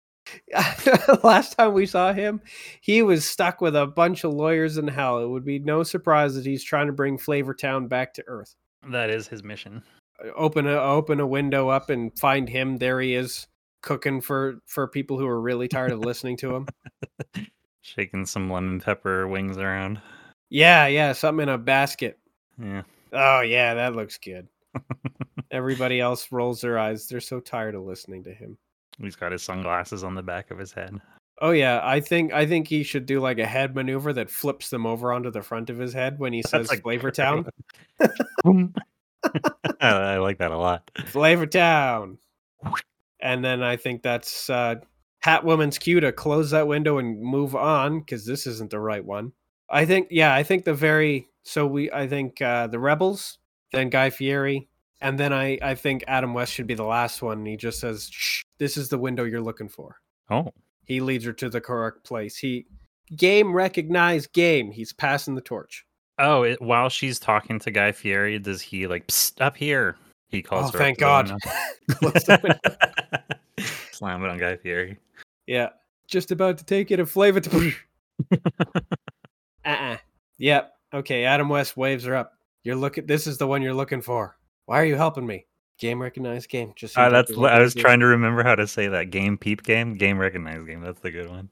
Last time we saw him, he was stuck with a bunch of lawyers in hell. It would be no surprise that he's trying to bring Flavortown back to Earth. That is his mission. Open a open a window up and find him. There he is, cooking for for people who are really tired of listening to him. Shaking some lemon pepper wings around. Yeah, yeah, something in a basket. Yeah. Oh yeah, that looks good. Everybody else rolls their eyes. They're so tired of listening to him. He's got his sunglasses on the back of his head. Oh yeah, I think I think he should do like a head maneuver that flips them over onto the front of his head when he says a Flavor Town. I, like that a lot. Flavor Town. And then I think that's uh Hatwoman's cue to close that window and move on because this isn't the right one. I think yeah, I think the very so we I think uh the Rebels, then Guy Fieri, and then I I think Adam West should be the last one. He just says, Shh, "This is the window you're looking for." Oh, He leads her to the correct place. He game recognize game. He's passing the torch. oh! It, while she's talking to Guy Fieri, does he like up here? He calls Oh, her. thank God. Slam it on Guy Fieri. Yeah, just about to take it and flavor to. uh-uh. Yep. Okay. Adam West waves her up. You're looking. This is the one you're looking for. Why are you helping me? Game recognized game. Just Uh, that's. I was thing to do. trying to remember how to say that. Game peep game. Game recognized game. That's the good one.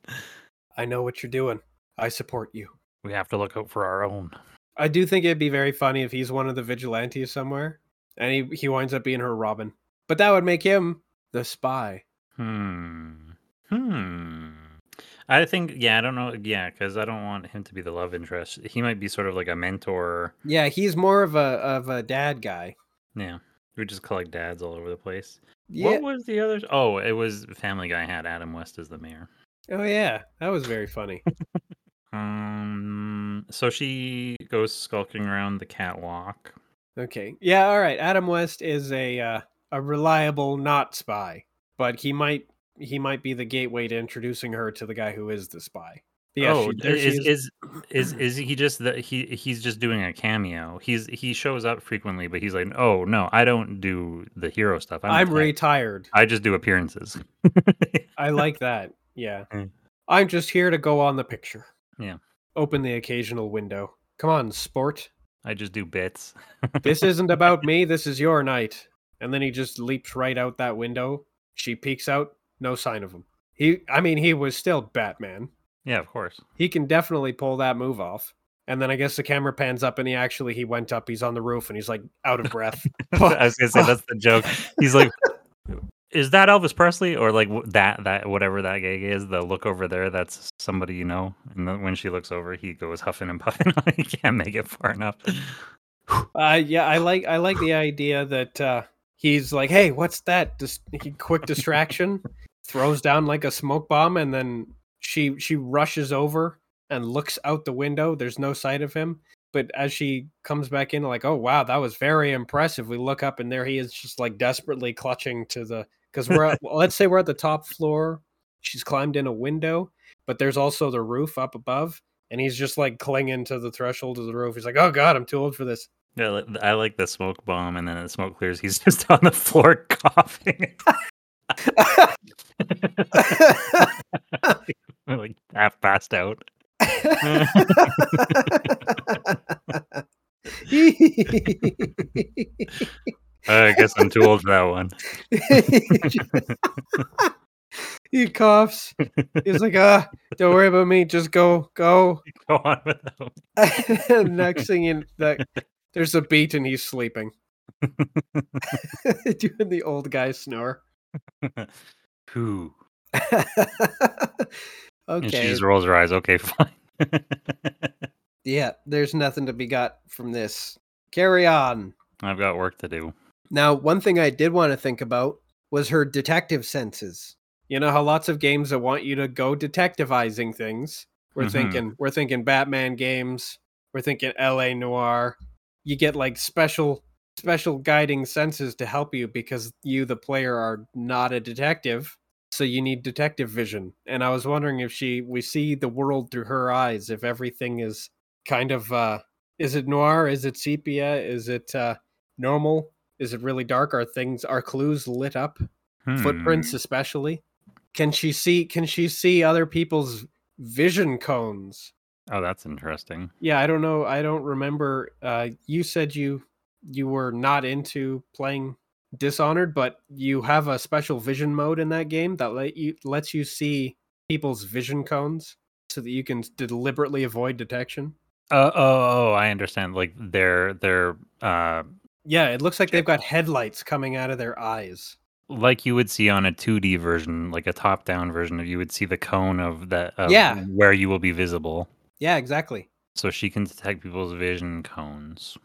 I know what you're doing. I support you. We have to look out for our own. I do think it'd be very funny if he's one of the vigilantes somewhere, and he he winds up being her Robin. But that would make him the spy. Hmm. Hmm. I think. Yeah. I don't know. Yeah, because I don't want him to be the love interest. He might be sort of like a mentor. Yeah, he's more of a of a dad guy. Yeah. We just collect dads all over the place. Yeah. What was the other? Oh, it was Family Guy had Adam West as the mayor. Oh yeah, that was very funny. Um. So she goes skulking around the catwalk. Okay. Yeah, all right. Adam West is a uh, a reliable not spy, but he might he might be the gateway to introducing her to the guy who is the spy. Yeah, oh, she- is, is. is is is he just the he he's just doing a cameo? He's he shows up frequently, but he's like, oh no, I don't do the hero stuff. I'm, I'm retired. I just do appearances. I like that. Yeah. Mm. I'm just here to go on the picture. Yeah. Open the occasional window. Come on, sport. I just do bits. This isn't about me. This is your night. And then he just leaps right out that window. She peeks out. No sign of him. He, I mean, he was still Batman. Yeah, of course. He can definitely pull that move off. And then I guess the camera pans up and he actually he went up. He's on the roof and he's like out of breath. I was gonna say that's the joke. He's like, is that Elvis Presley or like that that whatever that gig is? The look over there, that's somebody you know. And then when she looks over, he goes huffing and puffing. he can't make it far enough. Uh, yeah, I like I like the idea that uh, he's like, hey, what's that? Dis- quick distraction, throws down like a smoke bomb, and then she she rushes over and looks out the window. There's no sight of him. But as she comes back in, like, oh wow, that was very impressive. We look up and there he is, just like desperately clutching to the because we're at, well, let's say we're at the top floor. She's climbed in a window, but there's also the roof up above, and he's just like clinging to the threshold of the roof. He's like, oh god, I'm too old for this. Yeah, I like the smoke bomb, and then the smoke clears. He's just on the floor coughing, like half passed out. I guess I'm too old for that one. he coughs. He's like, ah, don't worry about me. Just go, go. Go on with that. Next thing in that, there's a beat and he's sleeping, doing the old guy snore. Whew. okay. And she just rolls her eyes. Okay, fine. Yeah, there's nothing to be got from this. Carry on. I've got work to do. Now, one thing I did want to think about was her detective senses. You know how lots of games that want you to go detectivizing things. We're Mhm. thinking we're thinking Batman games, we're thinking LA Noir. You get like special special guiding senses to help you because you the player are not a detective, so you need detective vision. And I was wondering if she we see the world through her eyes, if everything is kind of uh is it noir, is it sepia, is it uh normal? Is it really dark? Are things are clues lit up? Footprints Hmm. especially? Can she see can she see other people's vision cones? Oh, that's interesting. Yeah, I don't know. I don't remember. Uh, you said you you were not into playing Dishonored, but you have a special vision mode in that game that let you lets you see people's vision cones so that you can deliberately avoid detection. Uh, oh, oh, I understand. Like they're they're uh Yeah, it looks like they've got headlights coming out of their eyes. like you would see on a 2D version, like a top-down version you would see the cone of that Yeah. where you will be visible. Yeah, exactly. So she can detect people's vision cones.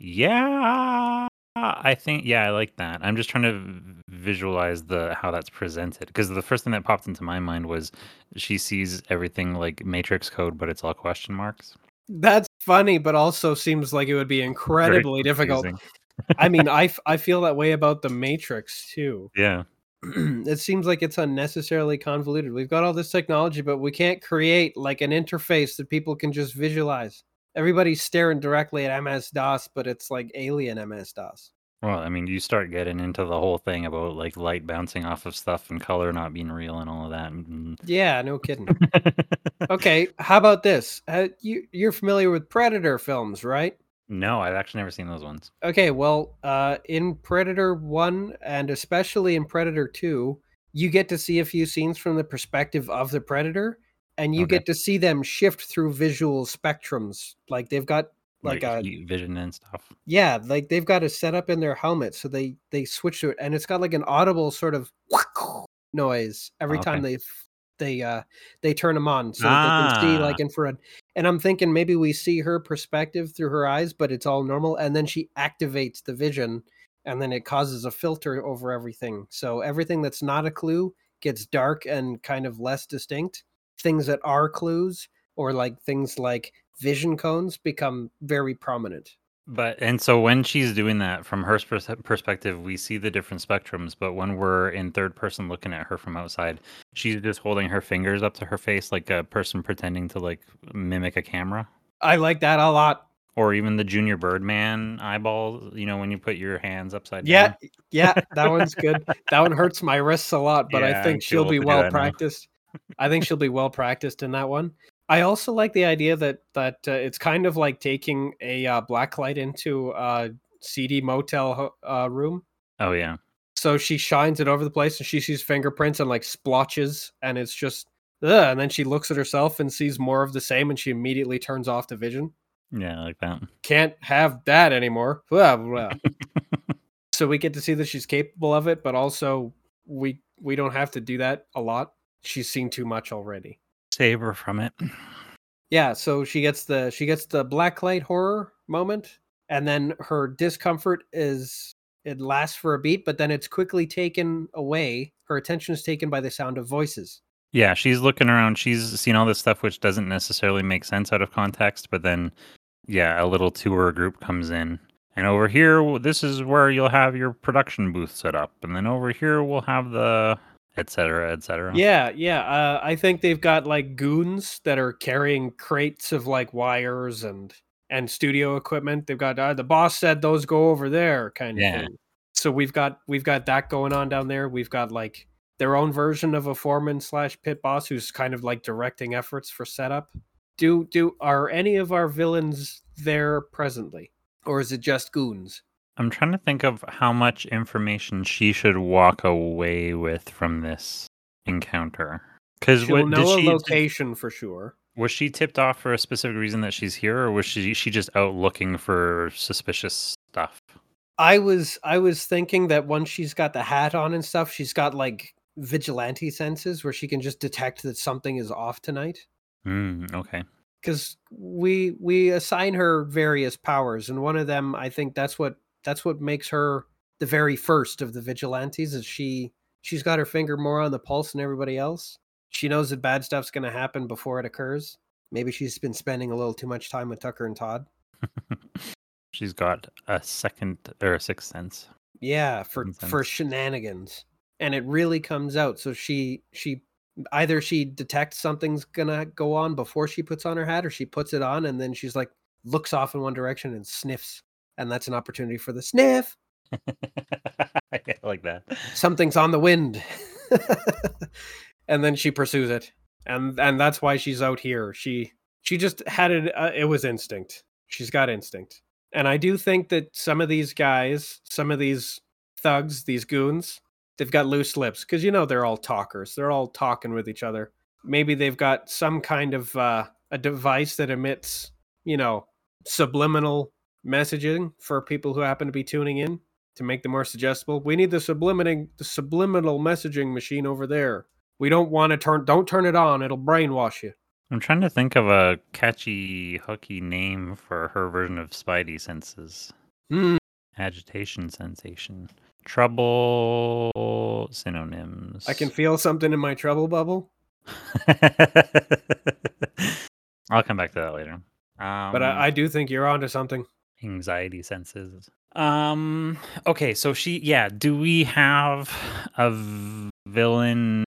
Yeah, I think yeah, I like that. I'm just trying to visualize the how that's presented because the first thing that popped into my mind was she sees everything like matrix code, but it's all question marks. That's funny, but also seems like it would be incredibly difficult. I mean, I, f- I feel that way about the Matrix too. Yeah. it seems like it's unnecessarily convoluted. We've got all this technology, but we can't create like an interface that people can just visualize. Everybody's staring directly at MS DOS, but it's like alien MS DOS. Well, I mean, you start getting into the whole thing about like light bouncing off of stuff and color not being real and all of that. and- Yeah, no kidding. okay, how about this? Uh, you you're familiar with Predator films, right? no, I've actually never seen those ones. Okay, well, uh, in Predator 1 and especially in Predator 2, you get to see a few scenes from the perspective of the Predator, and you Okay. get to see them shift through visual spectrums. Like they've got like, a vision and stuff. yeah, like they've got a setup in their helmet, so they they switch to it, and it's got like an audible sort of noise every Okay. time they they uh they turn them on, so that they can see Ah. like infrared. And I'm thinking maybe we see her perspective through her eyes, but it's all normal, and then she activates the vision, and then it causes a filter over everything. So everything that's not a clue gets dark and kind of less distinct. Things that are clues, or like things like vision cones, become very prominent. But and so when she's doing that from her perspective, we see the different spectrums. But when we're in third person looking at her from outside, she's just holding her fingers up to her face like a person pretending to like mimic a camera. I like that a lot. Or even the Junior Birdman eyeballs, you know, when you put your hands upside Yeah, down. yeah, yeah, that one's good. That one hurts my wrists a lot, but Yeah, I think she'll be old to do well practiced. I think she'll be well practiced in that one. I also like the idea that that uh, it's kind of like taking a uh, black light into a seedy motel uh, room. Oh yeah. So she shines it over the place, and she sees fingerprints and like splotches, and it's just, ugh, and then she looks at herself and sees more of the same, and she immediately turns off the vision. Yeah, I like that. Can't have that anymore. Blah, blah. so we get to see that she's capable of it, but also we we don't have to do that a lot. She's seen too much already. Save her from it. Yeah, so she gets the she gets the black light horror moment, and then her discomfort is it lasts for a beat, but then it's quickly taken away. Her attention is taken by the sound of voices. Yeah, she's looking around. She's seen all this stuff which doesn't necessarily make sense out of context, but then, yeah, a little tour group comes in. And over here, this is where you'll have your production booth set up. And then over here, we'll have the et cetera, et cetera. Yeah, yeah. Uh, I think they've got like goons that are carrying crates of like wires and and studio equipment. They've got uh, the boss said those go over there kind of Yeah. thing. So we've got we've got that going on down there. We've got like their own version of a foreman slash pit boss who's kind of like directing efforts for setup. Do do are any of our villains there presently, or is it just goons? I'm trying to think of how much information she should walk away with from this encounter. Because She'll what did know a she did- location for sure. was she tipped off for a specific reason that she's here, or was she she just out looking for suspicious stuff? I was I was thinking that once she's got the hat on and stuff, she's got like vigilante senses where she can just detect that something is off tonight. Mm, okay. because we we assign her various powers, and one of them, I think that's what that's what makes her the very first of the vigilantes. Is she she's got her finger more on the pulse than everybody else. She knows that bad stuff's going to happen before it occurs. Maybe she's been spending a little too much time with Tucker and Todd. She's got a second or a sixth sense. Yeah, for Makes for shenanigans, and it really comes out. So she she either she detects something's gonna go on before she puts on her hat, or she puts it on and then she's like looks off in one direction and sniffs, and that's an opportunity for the sniff. I like that. Something's on the wind, and then she pursues it, and and that's why she's out here. She she just had it. Uh, it was instinct. She's got instinct, and I do think that some of these guys, some of these thugs, these goons, they've got loose lips because you know they're all talkers. They're all talking with each other. Maybe they've got some kind of uh, a device that emits, you know, subliminal messaging for people who happen to be tuning in to make them more suggestible. We need the subliminating the subliminal messaging machine over there. We don't want to turn don't turn it on, it'll brainwash you. I'm trying to think of a catchy, hooky name for her version of Spidey senses. Hmm. Agitation sensation. Trouble synonyms. I can feel something in my trouble bubble, I'll come back to that later. Um, but I, I do think you're onto something. Anxiety senses. Um. Okay. So she. Yeah. Do we have a villain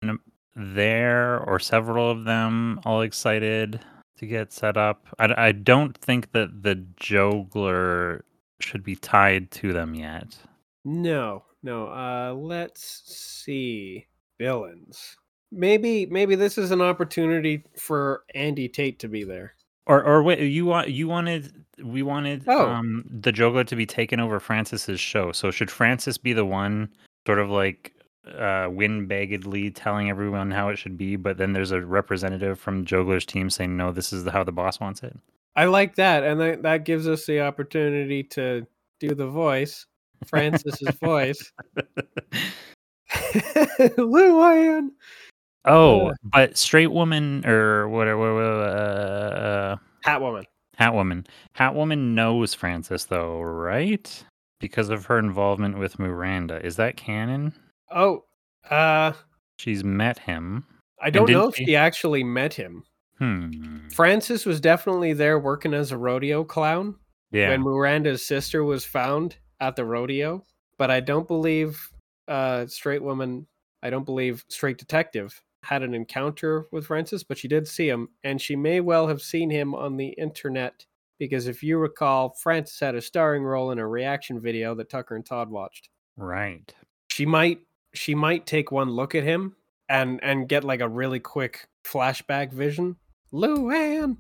there, or several of them, all excited to get set up? I, I don't think that the Jogler should be tied to them yet. No, no. Uh let's see. Villains. Maybe maybe this is an opportunity for Andy Tate to be there. Or, or wait, you want you wanted we wanted Oh. um the Jogler to be taken over Francis's show. So should Francis be the one sort of like uh windbaggedly telling everyone how it should be, but then there's a representative from Jogler's team saying no, this is the, how the boss wants it. I like that, and that, that gives us the opportunity to do the voice, Francis's voice. Luann. Oh, Uh. but straight woman or whatever uh, Catwoman. Hat woman knows Francis though, right? Because of her involvement with Miranda. Is that canon? Oh, uh, She's met him. I don't know if she- she actually met him. Hmm. Francis was definitely there working as a rodeo clown Yeah. when Miranda's sister was found at the rodeo, but I don't believe uh straight woman, I don't believe straight detective had an encounter with Francis, but she did see him and she may well have seen him on the internet because if you recall, Francis had a starring role in a reaction video that Tucker and Todd watched. Right. She might she might take one look at him and and get like a really quick flashback vision. Luann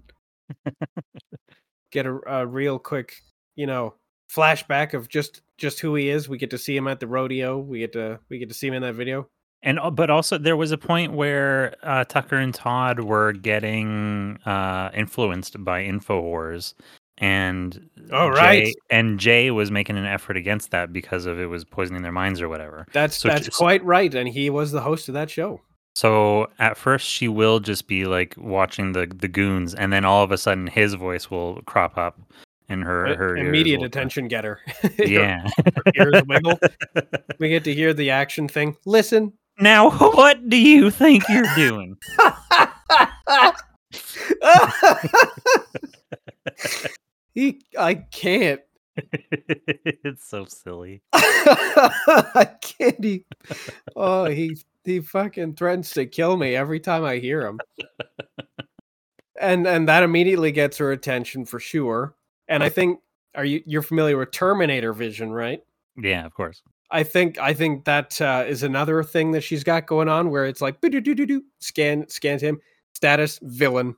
get a, a real quick, you know, flashback of just just who he is. We get to see him at the rodeo. We get to we get to see him in that video. And uh, but also there was a point where uh, Tucker and Todd were getting uh, influenced by Infowars, and Oh, Jay, right. and Jay was making an effort against that because of it was poisoning their minds or whatever. That's So that's just- quite right, and he was the host of that show. So at first she will just be like watching the the goons, and then all of a sudden his voice will crop up in her her Immediate attention getter. Yeah. ears wiggle. we get to hear the action thing. Listen. Now what do you think you're doing? he, I can't. it's so silly. I can't. He, oh, he he fucking threatens to kill me every time I hear him. And and that immediately gets her attention for sure. And I think are you you're familiar with Terminator Vision, right? Yeah, of course. I think I think that uh, is another thing that she's got going on where it's like scan scans him status villain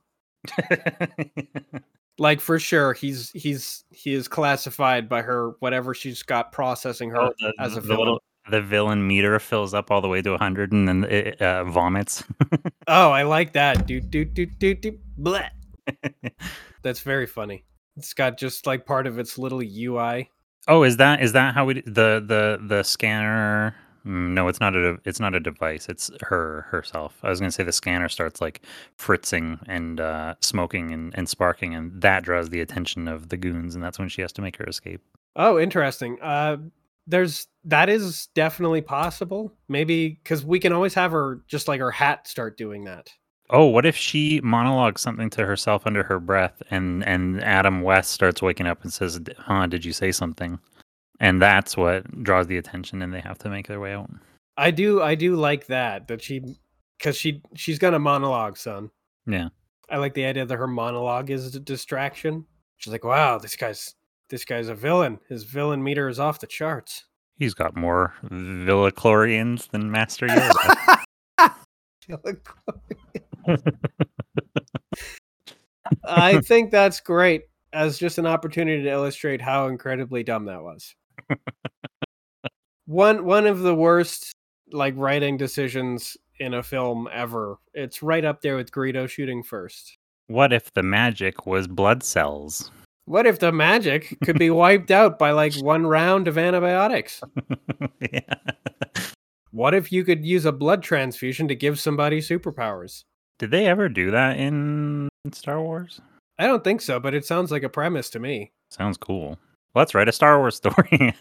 like for sure he's he's he is classified by her whatever she's got processing her Oh, the, as a the villain. little the villain meter fills up all the way to 100 and then it uh, vomits. Oh, I like that. Do do do do do. Bleh. That's very funny. It's got just like part of its little UI. Oh, is that is that how we the the the scanner Mm, No, it's not a it's not a device. It's her herself. I was gonna say the scanner starts like fritzing and uh, smoking and, and sparking, and that draws the attention of the goons, and that's when she has to make her escape. Oh, interesting. Uh, there's that is definitely possible. Maybe because we can always have her just like her hat start doing that. Oh, what if she monologues something to herself under her breath, and and Adam West starts waking up and says, "Huh? Did you say something?" And that's what draws the attention, and they have to make their way out. I do, I do like that that she because she she's gonna monologue, son. Yeah. I like the idea that her monologue is a distraction. She's like, "Wow, this guy's this guy's a villain. His villain meter is off the charts." He's got more Villaclorians than Master Yoda. I think that's great as just an opportunity to illustrate how incredibly dumb that was. one one of the worst like writing decisions in a film ever. It's right up there with Greedo shooting first. what if the magic was blood cells? What if the magic could be wiped out by like one round of antibiotics? yeah. What if you could use a blood transfusion to give somebody superpowers? Did they ever do that in Star Wars? I don't think so, but it sounds like a premise to me. Sounds cool. Let's write a Star Wars story.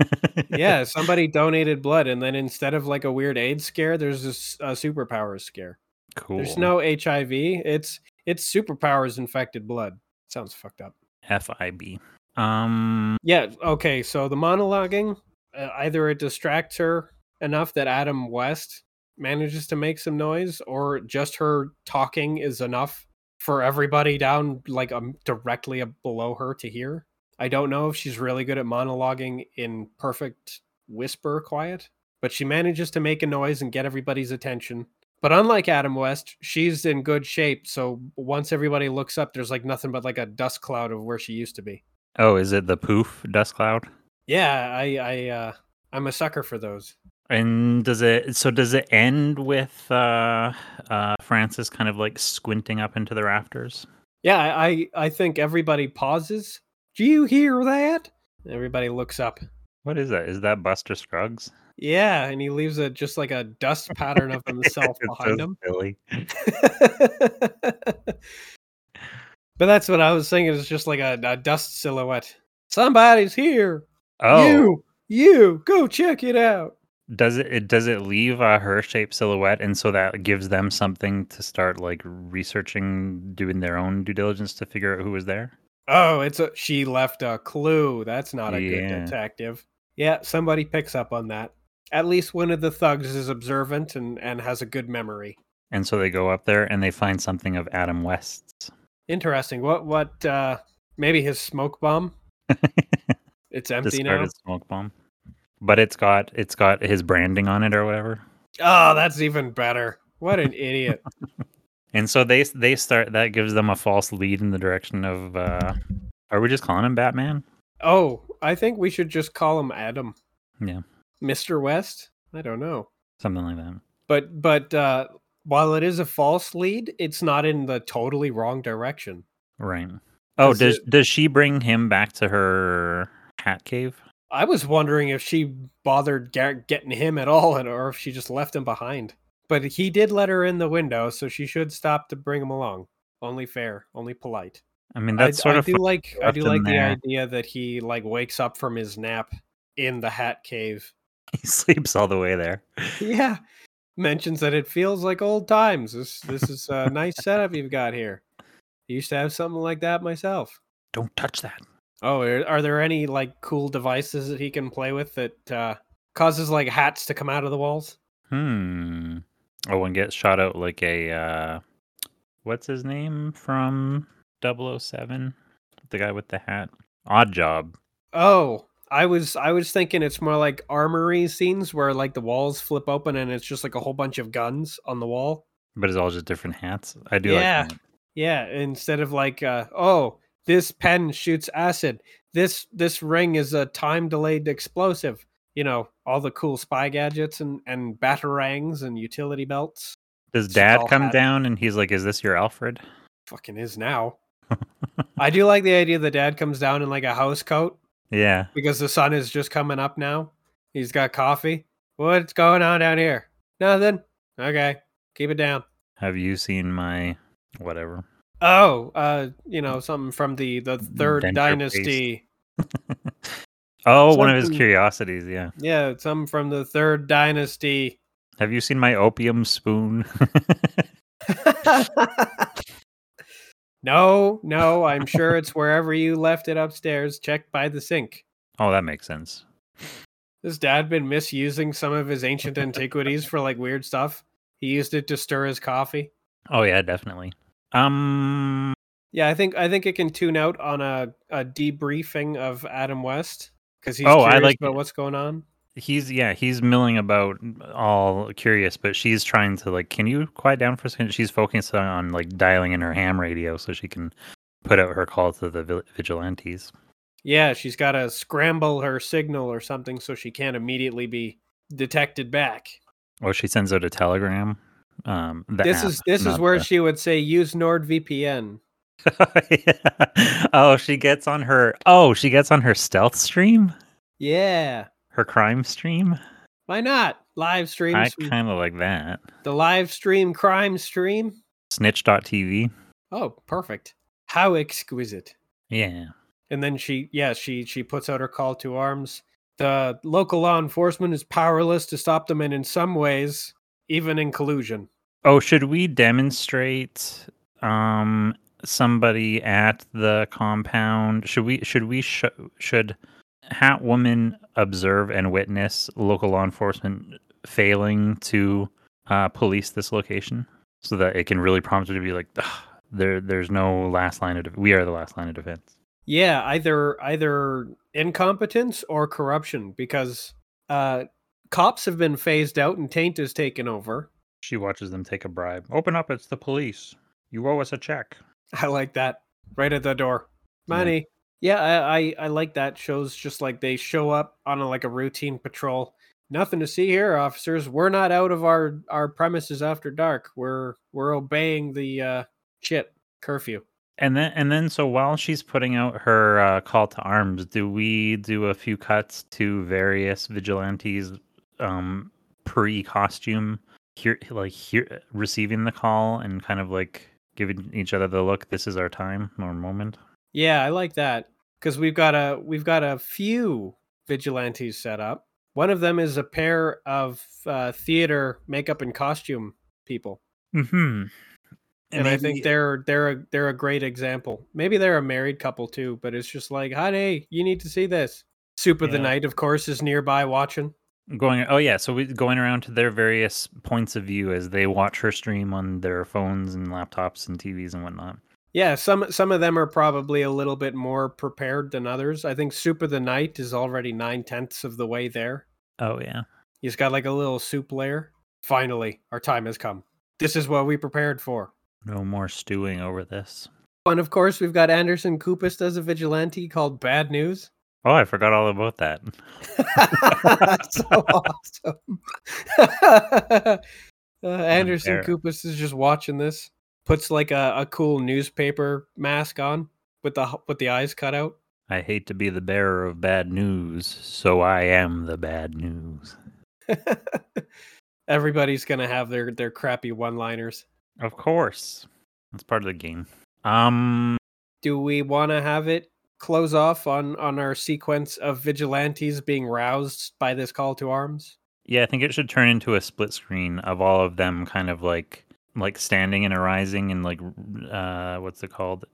Yeah, somebody donated blood, and then instead of like a weird AIDS scare, there's this uh, superpowers scare. cool. There's no HIV. It's it's superpowers infected blood. Sounds fucked up. FIB. Um, Yeah. Okay. So the monologuing, uh, either it distracts her enough that Adam West manages to make some noise, or just her talking is enough for everybody down like um, directly below her to hear. I don't know if she's really good at monologuing in perfect whisper quiet, but she manages to make a noise and get everybody's attention. But unlike Adam West, she's in good shape. So once everybody looks up, there's like nothing but like a dust cloud of where she used to be. oh, is it the poof dust cloud? Yeah, I, I, uh, I'm a sucker for those. And does it so does it end with uh uh Francis kind of like squinting up into the rafters? Yeah, I, I think everybody pauses. Do you hear that? Everybody looks up. What is that? Is that Buster Scruggs? Yeah, and he leaves a just like a dust pattern of himself behind him. silly. but that's what I was saying. It's just like a, a dust silhouette. Somebody's here. Oh, You, you, go check it out. Does it, it does it leave a her shaped silhouette and so that gives them something to start like researching doing their own due diligence to figure out who was there Oh, it's a she left a clue. That's not a good detective. Yeah, somebody picks up on that. At least one of the thugs is observant and, and has a good memory. and so they go up there and they find something of adam west's Interesting. What what uh maybe his smoke bomb? It's empty now. discarded smoke bomb but it's got it's got his branding on it or whatever Oh, that's even better. What an idiot. and so they they start that gives them a false lead in the direction of uh are we just calling him batman Oh, I think we should just call him Adam. Yeah. Mr. West? I don't know. something like that But but uh while it is a false lead, it's not in the totally wrong direction. right oh Does does it- does she bring him back to her hat cave I was wondering if she bothered get- getting him at all, and- or if she just left him behind. But he did let her in the window, so she should stop to bring him along. Only fair, only polite. i mean I, that's sort I of do like I do like the idea that he like wakes up from his nap in the Hat Cave. he sleeps all the way there yeah, mentions that it feels like old times. This this is a nice setup you've got here. I used to have something like that myself. don't touch that Oh, are, are there any like cool devices that he can play with that uh, causes like hats to come out of the walls? Hmm. Oh, and get shot out like a uh what's his name from 007? The guy with the hat. Oddjob. Oh, I was I was thinking it's more like armory scenes where like the walls flip open and it's just like a whole bunch of guns on the wall. But it's all just different hats. I do Yeah. like that. Yeah, instead of like uh, oh, this pen shoots acid. This this ring is a time delayed explosive. You know, all the cool spy gadgets and and batarangs and utility belts. Does It's dad come down and he's like, Is this your Alfred? Fucking is now. I do like the idea that dad comes down in like a house coat Yeah. because the sun is just coming up now. He's got coffee. What's going on down here? Nothing. Okay, keep it down. Have you seen my whatever? Oh, uh, you know, something from the the third Denture dynasty. oh, one of his curiosities. Yeah. Yeah, something from the third dynasty. Have you seen my opium spoon? no, no, I'm sure it's wherever you left it upstairs. checked by the sink. oh, that makes sense. His dad been misusing some of his ancient antiquities for like weird stuff. He used it to stir his coffee. Oh yeah, definitely. Um, Yeah, I think I think it can tune out on a, a debriefing of Adam West because he's Oh, I curious like about what's going on. he's yeah, he's milling about, all curious, but she's trying to like, can you quiet down for a second? She's focused on like dialing in her ham radio so she can put out her call to the vigilantes. Yeah, she's got to scramble her signal or something so she can't immediately be detected back. Or she sends out a telegram. Um, the this app, is this is where the- she would say use NordVPN. Yeah. Oh, she gets on her. Oh, she gets on her stealth stream, Yeah, her crime stream. why not? Live stream? I kind of like that. the live stream crime stream. Snitch.tv. Oh, perfect. How exquisite. Yeah. And then she, yeah, she she puts out her call to arms. The local law enforcement is powerless to stop them, and in some ways, even in collusion. Oh, should we demonstrate um somebody at the compound? Should we should we sh- should Hatwoman observe and witness local law enforcement failing to uh, police this location so that it can really prompt her to be like there there's no last line of de- we are the last line of defense. Yeah, either either incompetence or corruption, because uh, cops have been phased out and Taint has taken over. She watches them take a bribe. Open up, it's the police. You owe us a check. I like that. Right at the door. Yeah. Money. Yeah, I, I, I like that. Shows just like they show up on a, like a routine patrol. Nothing to see here, officers. We're not out of our, our premises after dark. We're we're obeying the uh shit curfew. And then and then so while she's putting out her uh, call to arms, do we do a few cuts to various vigilantes um pre-costume here like here receiving the call and kind of like giving each other the look this is our time or moment. Yeah, I like that because we've got a we've got a few vigilantes set up. One of them is a pair of uh, theater makeup and costume people, Mhm. and, I think they're they're a, they're a great example. Maybe they're a married couple too, but it's just like, honey, you need to see this. Soup of the night, of course, is nearby watching. Going oh yeah so we going around to their various points of view as they watch her stream on their phones and laptops and tvs and whatnot Yeah, some some of them are probably a little bit more prepared than others. I think Soup of the Night is already nine tenths of the way there. oh yeah He's got like a little soup layer. Finally, our time has come. This is what we prepared for. no more stewing over this And of course, we've got Anderson Kupist as a vigilante called Bad News. Oh i forgot all about that so awesome. uh, Anderson There. Kupist is just watching this. Puts like a, a cool newspaper mask on with the with the eyes cut out. I hate to be the bearer of bad news, so I am the bad news. Everybody's gonna have their their crappy one liners. Of course. That's part of the game. Um Do we want to have it close off on on our sequence of vigilantes being roused by this call to arms? yeah, I think it should turn into a split screen of all of them kind of like like standing and arising and like uh what's it called?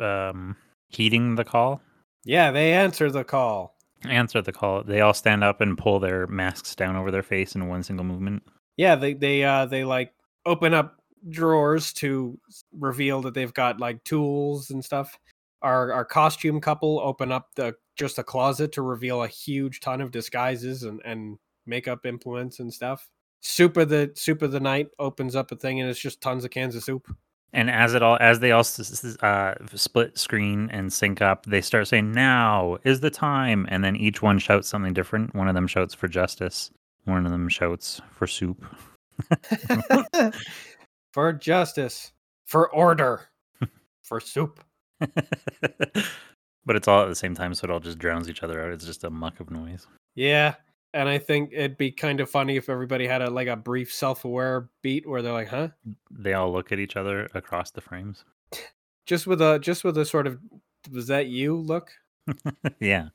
Um heeding the call. Yeah, they answer the call. Answer the call. They all stand up and pull their masks down over their face in one single movement. Yeah, they they uh they like open up drawers to reveal that they've got like tools and stuff. Our our costume couple open up the just a closet to reveal a huge ton of disguises and and makeup implements and stuff. Soup of the soup of the night opens up a thing and it's just tons of cans of soup. And as it all as they all s- s- uh, split screen and sync up, they start saying, "Now is the time," and then each one shouts something different. One of them shouts for justice. One of them shouts for soup. for justice, for order, for soup. but it's all at the same time, so it all just drowns each other out. It's just a muck of noise. Yeah. and I think it'd be kind of funny if everybody had a like a brief self-aware beat where they're like, "Huh?" They all look at each other across the frames. Just with a just with a sort of was that you look? yeah.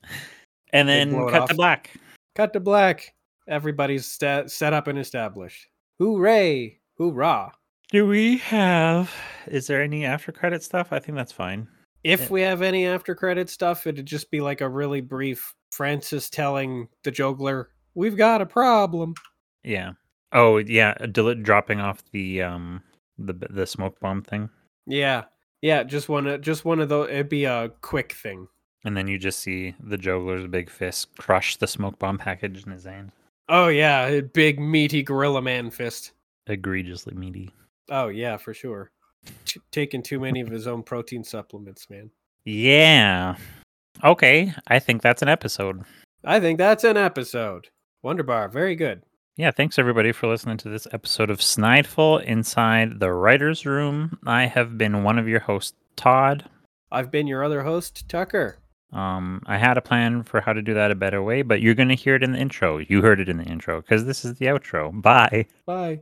And then cut off. to black. Cut to black. Everybody's sta- set up and established. Hooray! Hoorah! Do we have is there any after credit stuff? I think that's fine. If Yeah. we have any after credit stuff, it'd just be like a really brief Francis telling the Jogler, "We've got a problem." Yeah. Oh yeah, del- dropping off the um the the smoke bomb thing. Yeah, yeah, just one, of- just one of those. It'd be a quick thing. And then you just see the Jogler's big fist crush the smoke bomb package in his hand. Oh yeah, a big meaty gorilla man fist. Egregiously meaty. Oh yeah, for sure. T- taking too many of his own protein supplements, man. Yeah. Okay, I think that's an episode. I think that's an episode. Wonderbar, very good. Yeah, thanks everybody for listening to this episode of Snideful Inside the Writer's Room. I have been one of your hosts, Todd. I've been your other host, Tucker. Um, I had a plan for how to do that a better way, but you're going to hear it in the intro. You heard it in the intro because this is the outro. Bye. Bye.